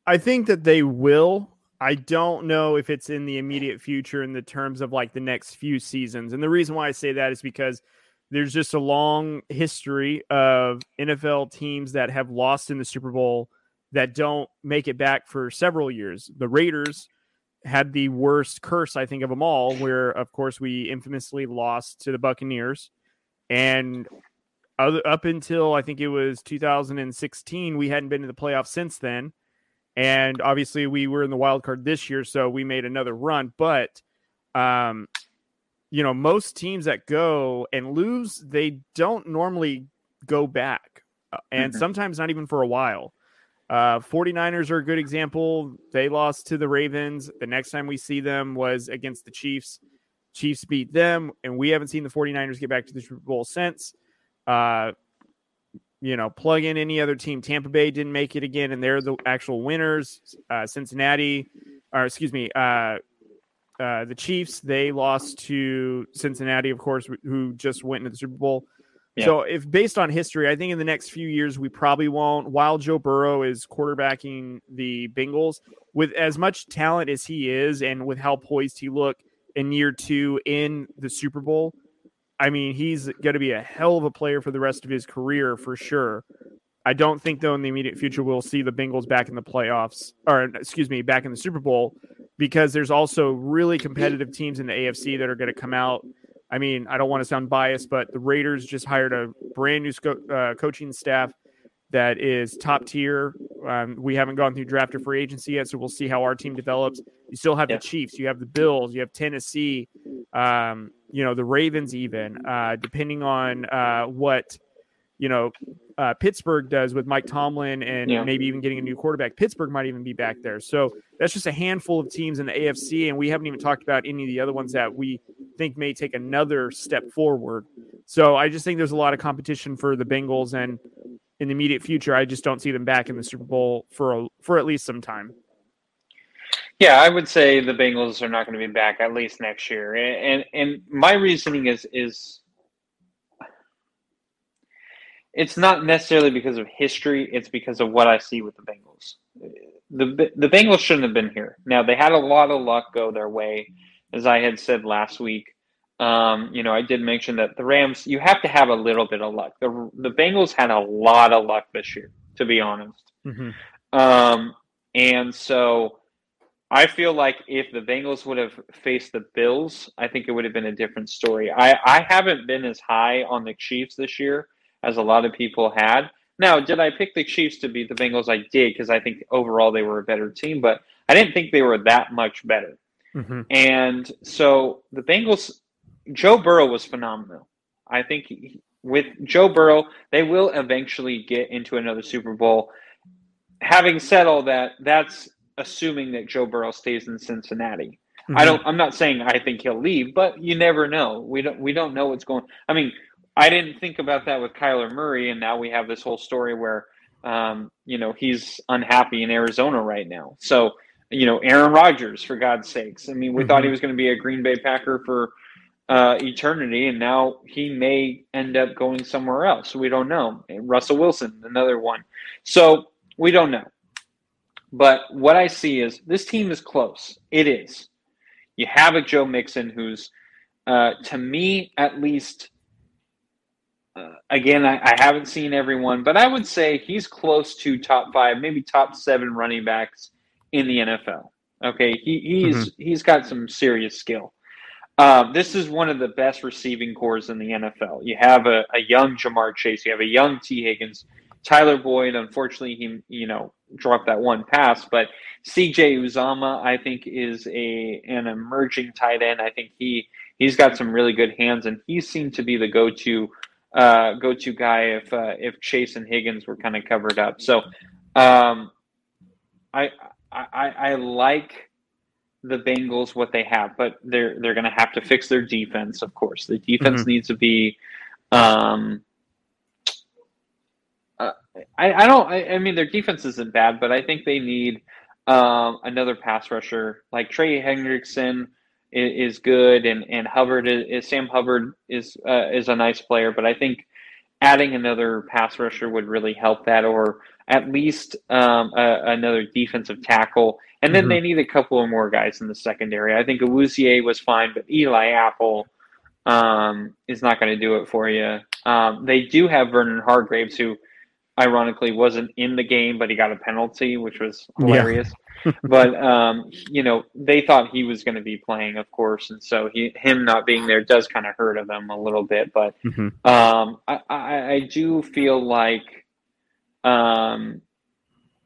I think that they will. I don't know if it's in the immediate future in the terms of like the next few seasons. And the reason why I say that is because there's just a long history of NFL teams that have lost in the Super Bowl that don't make it back for several years. The Raiders had the worst curse, I think, of them all, where, of course, we infamously lost to the Buccaneers. And up until I think it was 2016, we hadn't been to the playoffs since then. And obviously, we were in the wild card this year, so we made another run. But, um, you know, most teams that go and lose, they don't normally go back, uh, and mm-hmm. sometimes not even for a while. Uh, 49ers are a good example. They lost to the Ravens. The next time we see them was against the Chiefs. Chiefs beat them, and we haven't seen the 49ers get back to the Super Bowl since. Uh, you know, plug in any other team. Tampa Bay didn't make it again, and they're the actual winners. Uh, Cincinnati, or excuse me, uh, uh, the Chiefs, they lost to Cincinnati, of course, who just went into the Super Bowl. Yeah. So, if based on history, I think in the next few years we probably won't. While Joe Burrow is quarterbacking the Bengals, with as much talent as he is, and with how poised he look in year two in the Super Bowl, I mean, he's going to be a hell of a player for the rest of his career for sure. I don't think, though, in the immediate future, we'll see the Bengals back in the playoffs, or excuse me, back in the Super Bowl, because there's also really competitive teams in the AFC that are going to come out I mean, I don't want to sound biased, but the Raiders just hired a brand new sco- uh, coaching staff that is top tier. Um, we haven't gone through draft or free agency yet, so we'll see how our team develops. You still have the Chiefs, you have the Bills, you have Tennessee, um, you know, the Ravens, even uh, depending on uh, what you know uh, Pittsburgh does with Mike Tomlin and yeah. maybe even getting a new quarterback. Pittsburgh might even be back there. So that's just a handful of teams in the AFC, and we haven't even talked about any of the other ones that we think may take another step forward. So I just think there's a lot of competition for the Bengals, and in the immediate future, I just don't see them back in the Super Bowl for a, for at least some time. Yeah, I would say the Bengals are not going to be back at least next year, and and, and my reasoning is is it's not necessarily because of history. It's because of what I see with the Bengals. The the Bengals shouldn't have been here. Now they had a lot of luck go their way, as I had said last week. Um, you know, I did mention that the Rams. You have to have a little bit of luck. The the Bengals had a lot of luck this year, to be honest. Mm-hmm. Um, and so I feel like if the Bengals would have faced the Bills, I think it would have been a different story. I, I haven't been as high on the Chiefs this year as a lot of people had. Now, did I pick the Chiefs to beat the Bengals? I did because I think overall they were a better team, but I didn't think they were that much better. Mm-hmm. And so the Bengals, Joe Burrow was phenomenal. I think he, with Joe Burrow, they will eventually get into another Super Bowl. Having said all that, that's assuming that Joe Burrow stays in Cincinnati. Mm-hmm. I don't. I'm not saying I think he'll leave, but you never know. We don't. We don't know what's going. I mean, I didn't think about that with Kyler Murray, and now we have this whole story where, um, you know, he's unhappy in Arizona right now. So, you know, Aaron Rodgers, for God's sakes. I mean, we mm-hmm. thought he was going to be a Green Bay Packer for uh, eternity, and now he may end up going somewhere else. We don't know. Russell Wilson, another one. So we don't know. But what I see is this team is close. It is. You have a Joe Mixon who's, uh, to me, at least uh, again, I, I, haven't seen everyone, but I would say he's close to top five, maybe top seven running backs in the NFL. Okay, he, he's mm-hmm. he's got some serious skill. Um, this is one of the best receiving cores in the NFL. You have a, a young Ja'Marr Chase, you have a young Tee Higgins, Tyler Boyd. Unfortunately, he you know dropped that one pass, but CJ Uzomah, I think, is a an emerging tight end. I think he he's got some really good hands, and he seemed to be the go to uh, go to guy if uh, if Chase and Higgins were kind of covered up. So um, I, I I like the Bengals what they have, but they're they're going to have to fix their defense. Of course, the defense mm-hmm. needs to be. Um, uh, I, I don't. I, I, mean, their defense isn't bad, but I think they need um, another pass rusher like Trey Hendrickson is, is good, and and Hubbard is, is Sam Hubbard is uh, is a nice player, but I think adding another pass rusher would really help that, or at least um, a, another defensive tackle. And then mm-hmm. they need a couple of more guys in the secondary. I think Awuzie was fine, but Eli Apple um, is not going to do it for you. Um, they do have Vernon Hargreaves, who ironically wasn't in the game, but he got a penalty, which was hilarious. Yeah. but um, you know, they thought he was going to be playing, of course, and so he him not being there does kind of hurt them a little bit. But mm-hmm. um, I, I, I do feel like, um,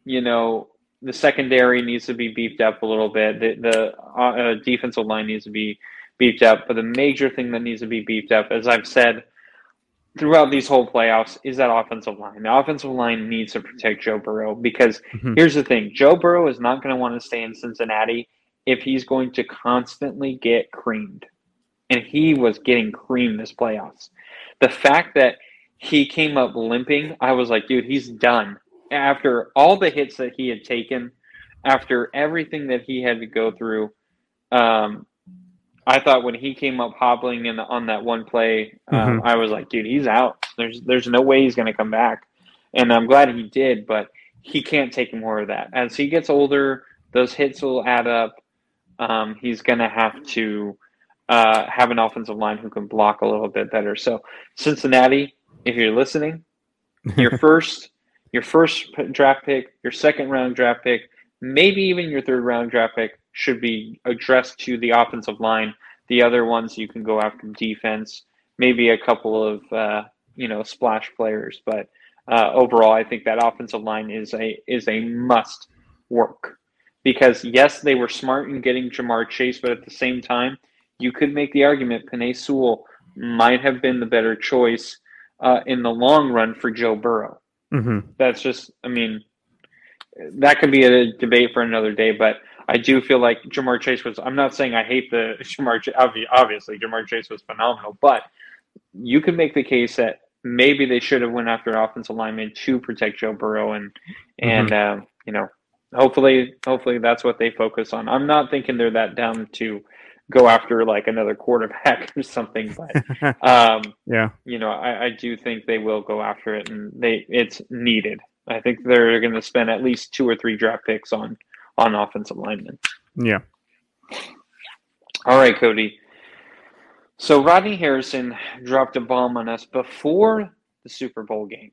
you know, the secondary needs to be beefed up a little bit. The the uh, defensive line needs to be beefed up. But the major thing that needs to be beefed up, as I've said throughout these whole playoffs is that offensive line. The offensive line needs to protect Joe Burrow because mm-hmm. here's the thing Joe Burrow is not going to want to stay in Cincinnati if he's going to constantly get creamed. And he was getting creamed this playoffs. The fact that he came up limping, I was like, dude, he's done. After all the hits that he had taken, after everything that he had to go through, um, I thought when he came up hobbling in the, on that one play, um, mm-hmm. I was like, dude, he's out. There's there's no way he's going to come back, and I'm glad he did, but he can't take more of that. As he gets older, those hits will add up. Um, he's going to have to uh, have an offensive line who can block a little bit better. So Cincinnati, if you're listening, your first your first draft pick, your second round draft pick, maybe even your third round draft pick should be addressed to the offensive line. The other ones you can go after defense, maybe a couple of uh, you know splash players, but uh, overall, I think that offensive line is a is a must work because yes, they were smart in getting Ja'Marr Chase, but at the same time, you could make the argument Penei Sewell might have been the better choice uh, in the long run for Joe Burrow. Mm-hmm. That's just, I mean, that could be a debate for another day, but I do feel like Ja'Marr Chase was. I'm not saying I hate the Ja'Marr. Obviously, Ja'Marr Chase was phenomenal, but you could make the case that maybe they should have went after an offensive lineman to protect Joe Burrow, and and mm-hmm. uh, you know, hopefully, hopefully that's what they focus on. I'm not thinking they're that dumb to go after like another quarterback or something, but um, yeah, you know, I, I do think they will go after it, and they it's needed. I think they're going to spend at least two or three draft picks on on offensive linemen. Yeah. All right, Cody. So Rodney Harrison dropped a bomb on us before the Super Bowl game.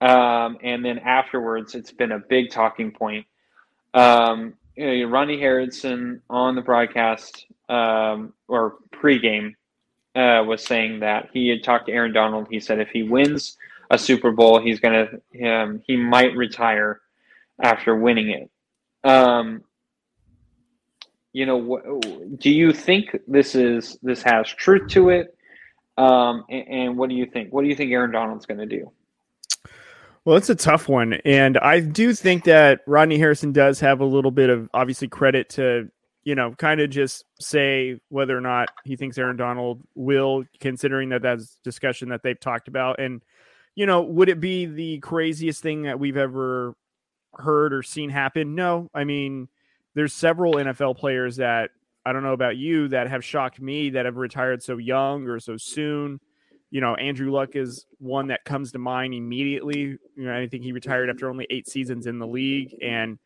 Um, and then afterwards, it's been a big talking point. Um, you know, Rodney Harrison on the broadcast um, or pregame uh, was saying that he had talked to Aaron Donald. He said if he wins a Super Bowl, he's gonna um, he might retire after winning it. Um, you know, do you think this is this has truth to it? Um, and, and what do you think? What do you think Aaron Donald's going to do? Well, it's a tough one, and I do think that Rodney Harrison does have a little bit of obviously credit to you know kind of just say whether or not he thinks Aaron Donald will, considering that that's discussion that they've talked about, and you know, would it be the craziest thing that we've ever heard or seen happen? No. I mean, there's several NFL players that I don't know about you that have shocked me that have retired so young or so soon. You know, Andrew Luck is one that comes to mind immediately. You know, I think he retired after only eight seasons in the league and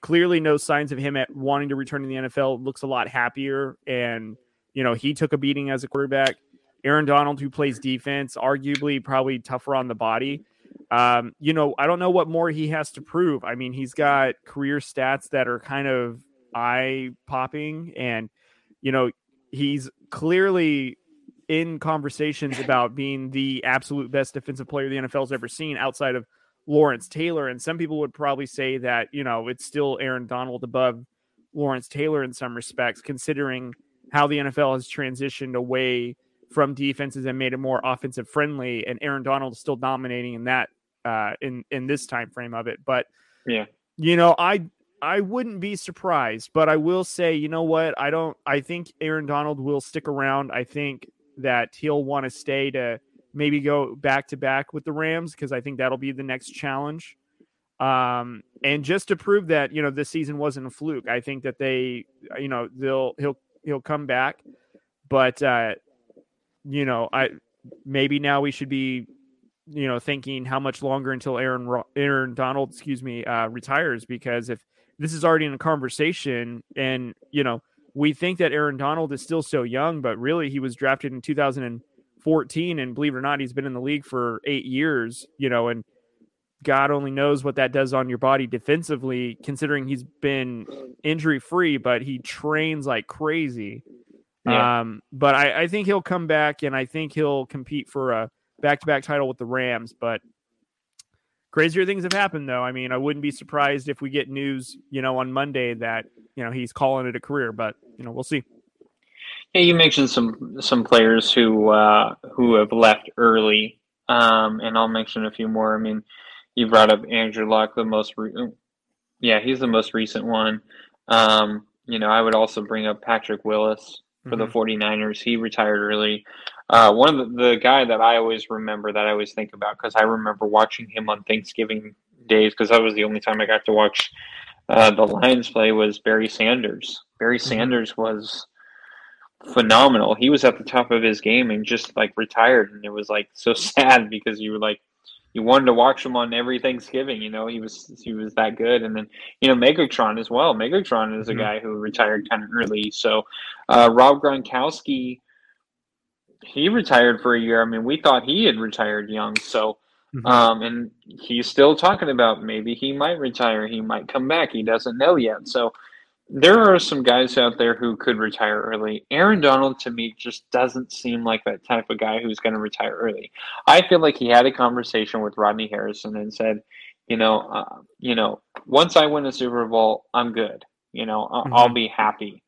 clearly no signs of him at wanting to return to the NFL. Looks a lot happier. And, you know, he took a beating as a quarterback. Aaron Donald, who plays defense, arguably probably tougher on the body. Um, you know, I don't know what more he has to prove. I mean, he's got career stats that are kind of eye popping, and you know, he's clearly in conversations about being the absolute best defensive player the NFL's ever seen outside of Lawrence Taylor. And some people would probably say that, you know, it's still Aaron Donald above Lawrence Taylor in some respects, considering how the NFL has transitioned away from defenses and made it more offensive friendly. And Aaron Donald is still dominating in that uh, in in this time frame of it. But yeah, you know, I I wouldn't be surprised, but I will say, you know what? I don't. I think Aaron Donald will stick around. I think that he'll want to stay to maybe go back to back with the Rams because I think that'll be the next challenge. Um, and just to prove that you know this season wasn't a fluke, I think that they, you know, they'll he'll he'll come back, but uh, you know, I maybe now we should be, you know, thinking how much longer until Aaron Aaron Donald, excuse me, uh, retires because if this is already in a conversation and you know we think that Aaron Donald is still so young, but really he was drafted in 2000. and believe it or not, he's been in the league for eight years. You know, and God only knows what that does on your body defensively, considering he's been injury free, but he trains like crazy. Yeah. Um, but I, I think he'll come back, and I think he'll compete for a back to back title with the Rams. But crazier things have happened though. I mean, I wouldn't be surprised if we get news, you know, on Monday that, you know, he's calling it a career, but you know, we'll see. Yeah, you mentioned some some players who uh who have left early. Um and I'll mention a few more. I mean, you brought up Andrew Luck, the most re- yeah, he's the most recent one. Um, you know, I would also bring up Patrick Willis for mm-hmm. the 49ers. He retired early. Uh, one of the, the guy that I always remember that I always think about because I remember watching him on Thanksgiving days because that was the only time I got to watch uh, the Lions play was Barry Sanders. Barry mm-hmm. Sanders was phenomenal. He was at the top of his game and just like retired, and it was like so sad because you were like you wanted to watch him on every Thanksgiving. You know, he was he was that good. And then you know Megatron as well. Megatron is a mm-hmm. guy who retired kind of early. So uh, Rob Gronkowski, he retired for a year. I mean, we thought he had retired young. So. Mm-hmm. Um, and he's still talking about maybe he might retire, he might come back. He doesn't know yet. So there are some guys out there who could retire early. Aaron Donald to me just doesn't seem like that type of guy who's going to retire early. I feel like he had a conversation with Rodney Harrison and said, you know, uh, you know, once I win a Super Bowl, I'm good. You know, I'll, mm-hmm. I'll be happy.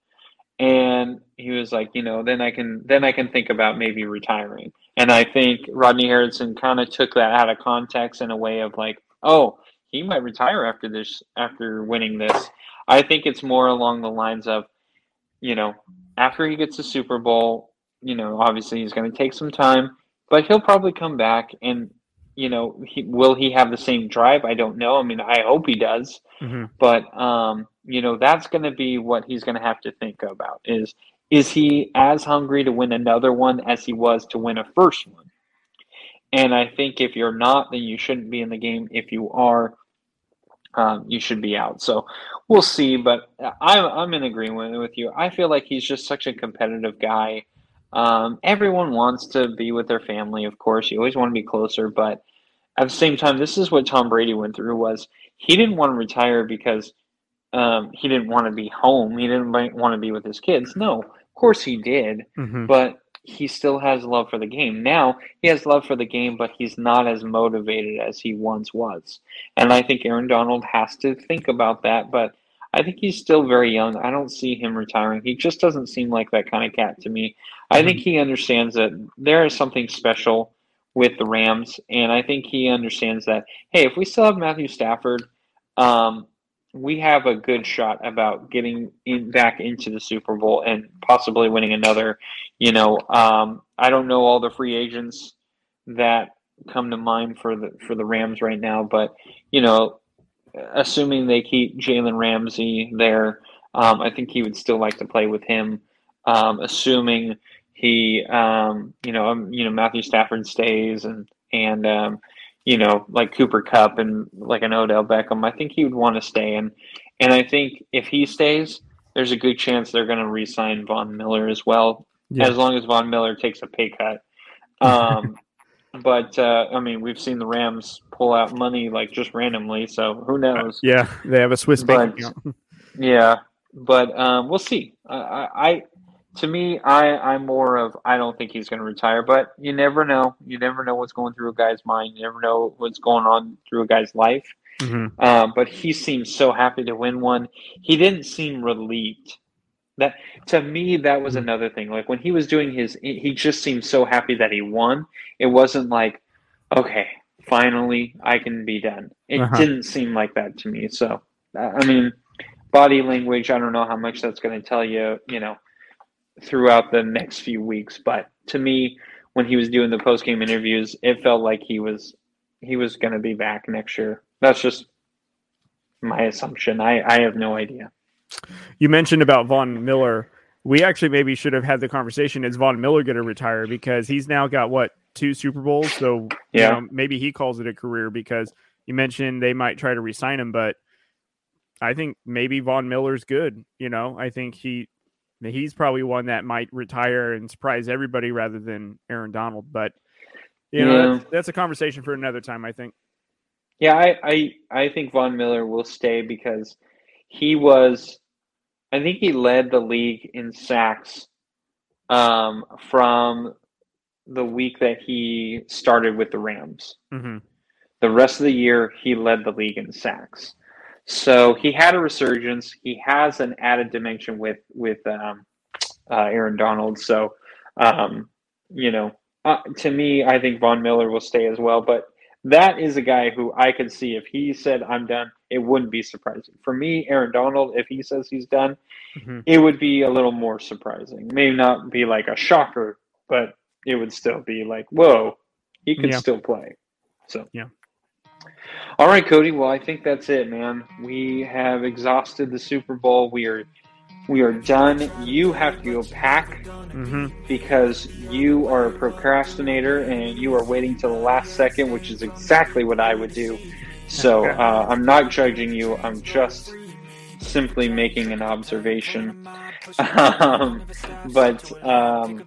And he was like, you know, then I can then I can think about maybe retiring. And I think Rodney Harrison kind of took that out of context in a way of like, oh, he might retire after this after winning this I think it's more along the lines of, you know, after he gets the Super Bowl, you know, obviously he's going to take some time, but he'll probably come back and, you know, he, will he have the same drive? I don't know. I mean, I hope he does, mm-hmm. but, um, you know, that's going to be what he's going to have to think about is, is he as hungry to win another one as he was to win a first one? And I think if you're not, then you shouldn't be in the game. If you are, um, you should be out. So we'll see. But I'm I'm in agreement with you. I feel like he's just such a competitive guy. Um, everyone wants to be with their family, of course. You always want to be closer, but at the same time, this is what Tom Brady went through. Was he didn't want to retire because um, he didn't want to be home. He didn't want to be with his kids. No, of course he did. Mm-hmm. But he still has love for the game. Now he has love for the game, but he's not as motivated as he once was. And I think Aaron Donald has to think about that. But I think he's still very young. I don't see him retiring. He just doesn't seem like that kind of cat to me. I think mm-hmm. he understands that there is something special with the Rams, and I think he understands that. Hey, if we still have Matthew Stafford, um, we have a good shot about getting in, back into the Super Bowl and possibly winning another. You know, um, I don't know all the free agents that come to mind for the for the Rams right now, but you know, assuming they keep Jalen Ramsey there, um, I think he would still like to play with him. Um, assuming he, um, you know, um, you know Matthew Stafford stays and and um, you know, like Cooper Kupp and like an Odell Beckham, I think he would want to stay. And and I think if he stays, there's a good chance they're going to re-sign Von Miller as well, yeah. as long as Von Miller takes a pay cut. Um, but uh, I mean, we've seen the Rams pull out money like just randomly, so who knows? Uh, yeah, they have a Swiss bank yeah, but um, we'll see. I, I to me, I I'm more of I don't think he's going to retire, but you never know. You never know what's going through a guy's mind. You never know what's going on through a guy's life. Mm-hmm. Um, but he seemed so happy to win one. He didn't seem relieved. That to me, that was Mhm. another thing. Like when he was doing his, he just seemed so happy that he won. It wasn't like, okay, finally I can be done. It Uh-huh. didn't seem like that to me. So, uh, I mean, body language. I don't know how much that's going to tell you. You know, throughout the next few weeks. But to me, when he was doing the post game interviews, it felt like he was he was going to be back next year. That's just my assumption. I I have no idea. You mentioned about Von Miller. We actually maybe should have had the conversation. Is Von Miller going to retire because he's now got what two Super Bowls? So you Yeah. know, maybe he calls it a career because you mentioned they might try to resign him, but I think maybe Von Miller's good. You know, I think he he's probably one that might retire and surprise everybody rather than Aaron Donald. But you know, Yeah. that's, that's a conversation for another time. I think. Yeah, I, I I think Von Miller will stay because he was I think he led the league in sacks um, from the week that he started with the Rams. hmm The rest of the year, he led the league in sacks. So he had a resurgence. He has an added dimension with with um, uh, Aaron Donald. So, um, you know, uh, to me, I think Von Miller will stay as well. But that is a guy who I could see if he said I'm done, it wouldn't be surprising. For me, Aaron Donald, if he says he's done, hmm it would be a little more surprising. Maybe not be like a shocker, but it would still be like, whoa, he could Yeah. still play. So Yeah. All right, Cody. Well, I think that's it, man. We have exhausted the Super Bowl. We are we are done. You have to go pack hmm because you are a procrastinator and you are waiting till the last second, which is exactly what I would do. So uh, I'm not judging you. I'm just simply making an observation. Um, but um,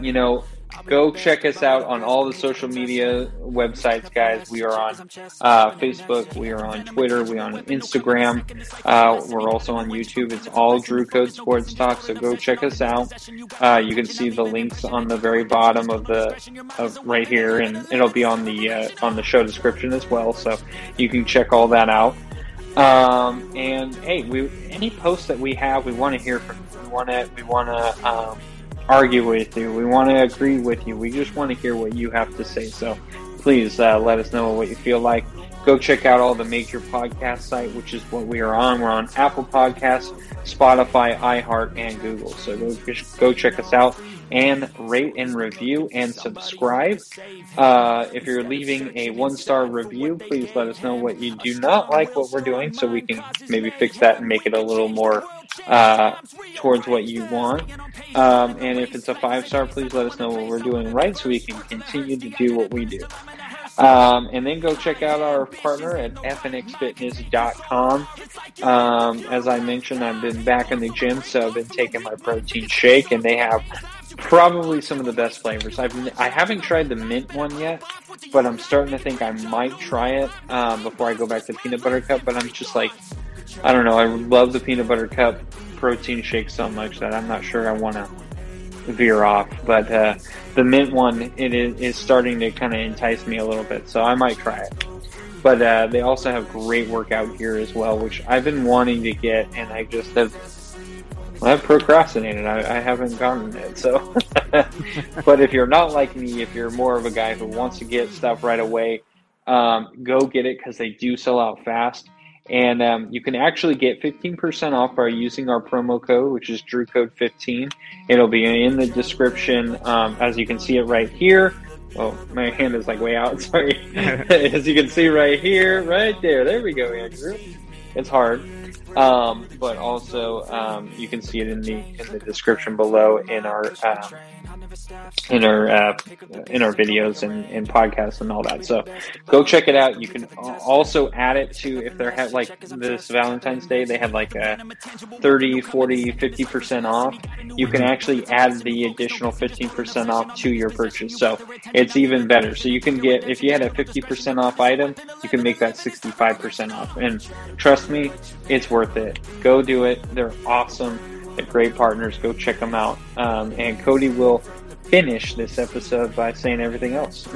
you know, go check us out on all the social media websites, guys. We are on uh, Facebook, we are on Twitter, we are on Instagram. Uh, we're also on YouTube. It's all Drew Code Sports Talk. So go check us out. Uh, you can see the links on the very bottom of the of right here, and it'll be on the uh, on the show description as well. So you can check all that out. Um, and hey, we any posts that we have, we want to hear from you. We want to we want to um, argue with you. We want to agree with you. We just want to hear what you have to say. So please uh, let us know what you feel like. Go check out all the major podcast site, which is what we are on. We're on Apple Podcasts, Spotify, iHeart, and Google. So go go check us out and rate and review and subscribe. Uh, if you're leaving a one star review, please let us know what you do not like what we're doing, so we can maybe fix that and make it a little more uh, towards what you want. Um, and if it's a five star, please let us know what we're doing right, so we can continue to do what we do. Um, and then go check out our partner at fnxfitness.com. Um, as I mentioned, I've been back in the gym, so I've been taking my protein shake, and they have probably some of the best flavors. I've I haven't tried the mint one yet, but I'm starting to think I might try it um, before I go back to peanut butter cup. But I'm just like, I don't know. I love the peanut butter cup protein shake so much that I'm not sure I want to veer off. But uh, the mint one, it is, is starting to kind of entice me a little bit, so I might try it. But uh, they also have great workout gear as well, which I've been wanting to get, and I just have I've procrastinated. I, I haven't gotten it. So, but if you're not like me, if you're more of a guy who wants to get stuff right away, um, go get it because they do sell out fast. And um, you can actually get 15% off by using our promo code, which is DrewCode15. It'll be in the description, um, as you can see it right here. Oh, my hand is like way out. Sorry. as you can see right here, right there. There we go, Andrew. It's hard. Um, but also um, you can see it in the in the description below in our um, in our uh, in our videos and, and podcasts and all that. So go check it out. You can also add it to if they're had like this Valentine's Day they have like a 30, 40, 50% off. You can actually add the additional 15% off to your purchase. So it's even better. So you can get if you had a 50% off item, you can make that 65% off. And trust me, it's worth it. Go do it. They're awesome. They're great partners. Go check them out. Um, and Cody will finish this episode by saying everything else.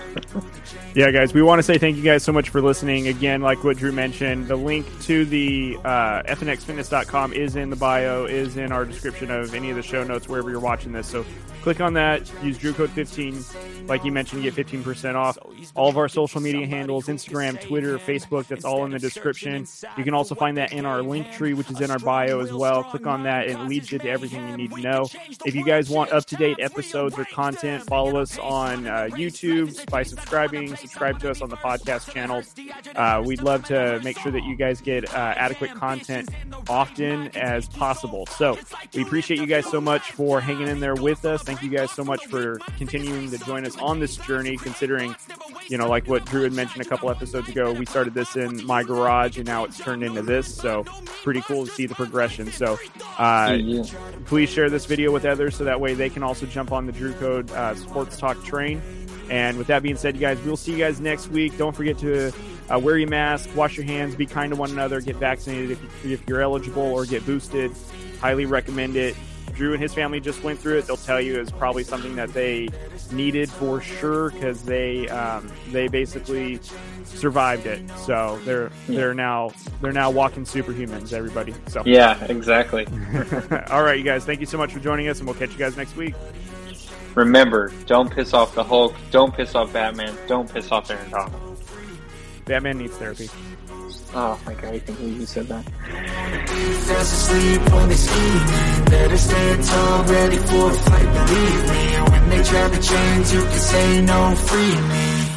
yeah, guys, we want to say thank you guys so much for listening. Again, like what Drew mentioned, the link to the uh, fnxfitness.com is in the bio, is in our description of any of the show notes wherever you're watching this. So click on that, use Drew Code 15. Like you mentioned, you get 15% off. All of our social media handles Instagram, Twitter, Facebook, that's all in the description. You can also find that in our link tree, which is in our bio as well. Click on that, and it leads you to everything you need to know. If you guys want up to date episodes or content, follow us on uh, YouTube by subscribing. Subscribe to us on the podcast channels. Uh, we'd love to make sure that you guys get uh, adequate content often as possible. So we appreciate you guys so much for hanging in there with us. Thank you guys so much for continuing to join us on this journey, considering, you know, like what Drew had mentioned a couple episodes ago, we started this in my garage and now it's turned into this. So pretty cool to see the progression. So uh, yeah. please share this video with others so that way they can also jump on the Drew Code uh, Sports Talk train. And with that being said, you guys, we'll see you guys next week. Don't forget to uh, wear your mask, wash your hands, be kind to one another, get vaccinated if, if you're eligible or get boosted. Highly recommend it. Drew and his family just went through it. They'll tell you it's probably something that they needed for sure because they um, they basically survived it. So they're they're now they're now walking superhumans. Everybody. So yeah, exactly. All right, you guys. Thank you so much for joining us, and we'll catch you guys next week. Remember, don't piss off the Hulk. Don't piss off Batman. Don't piss off Aaron Donald. Batman needs therapy. Oh my god, I can't believe you said that. Better stand tall, ready for a fight, believe me. When they try to change, you can say no, free me.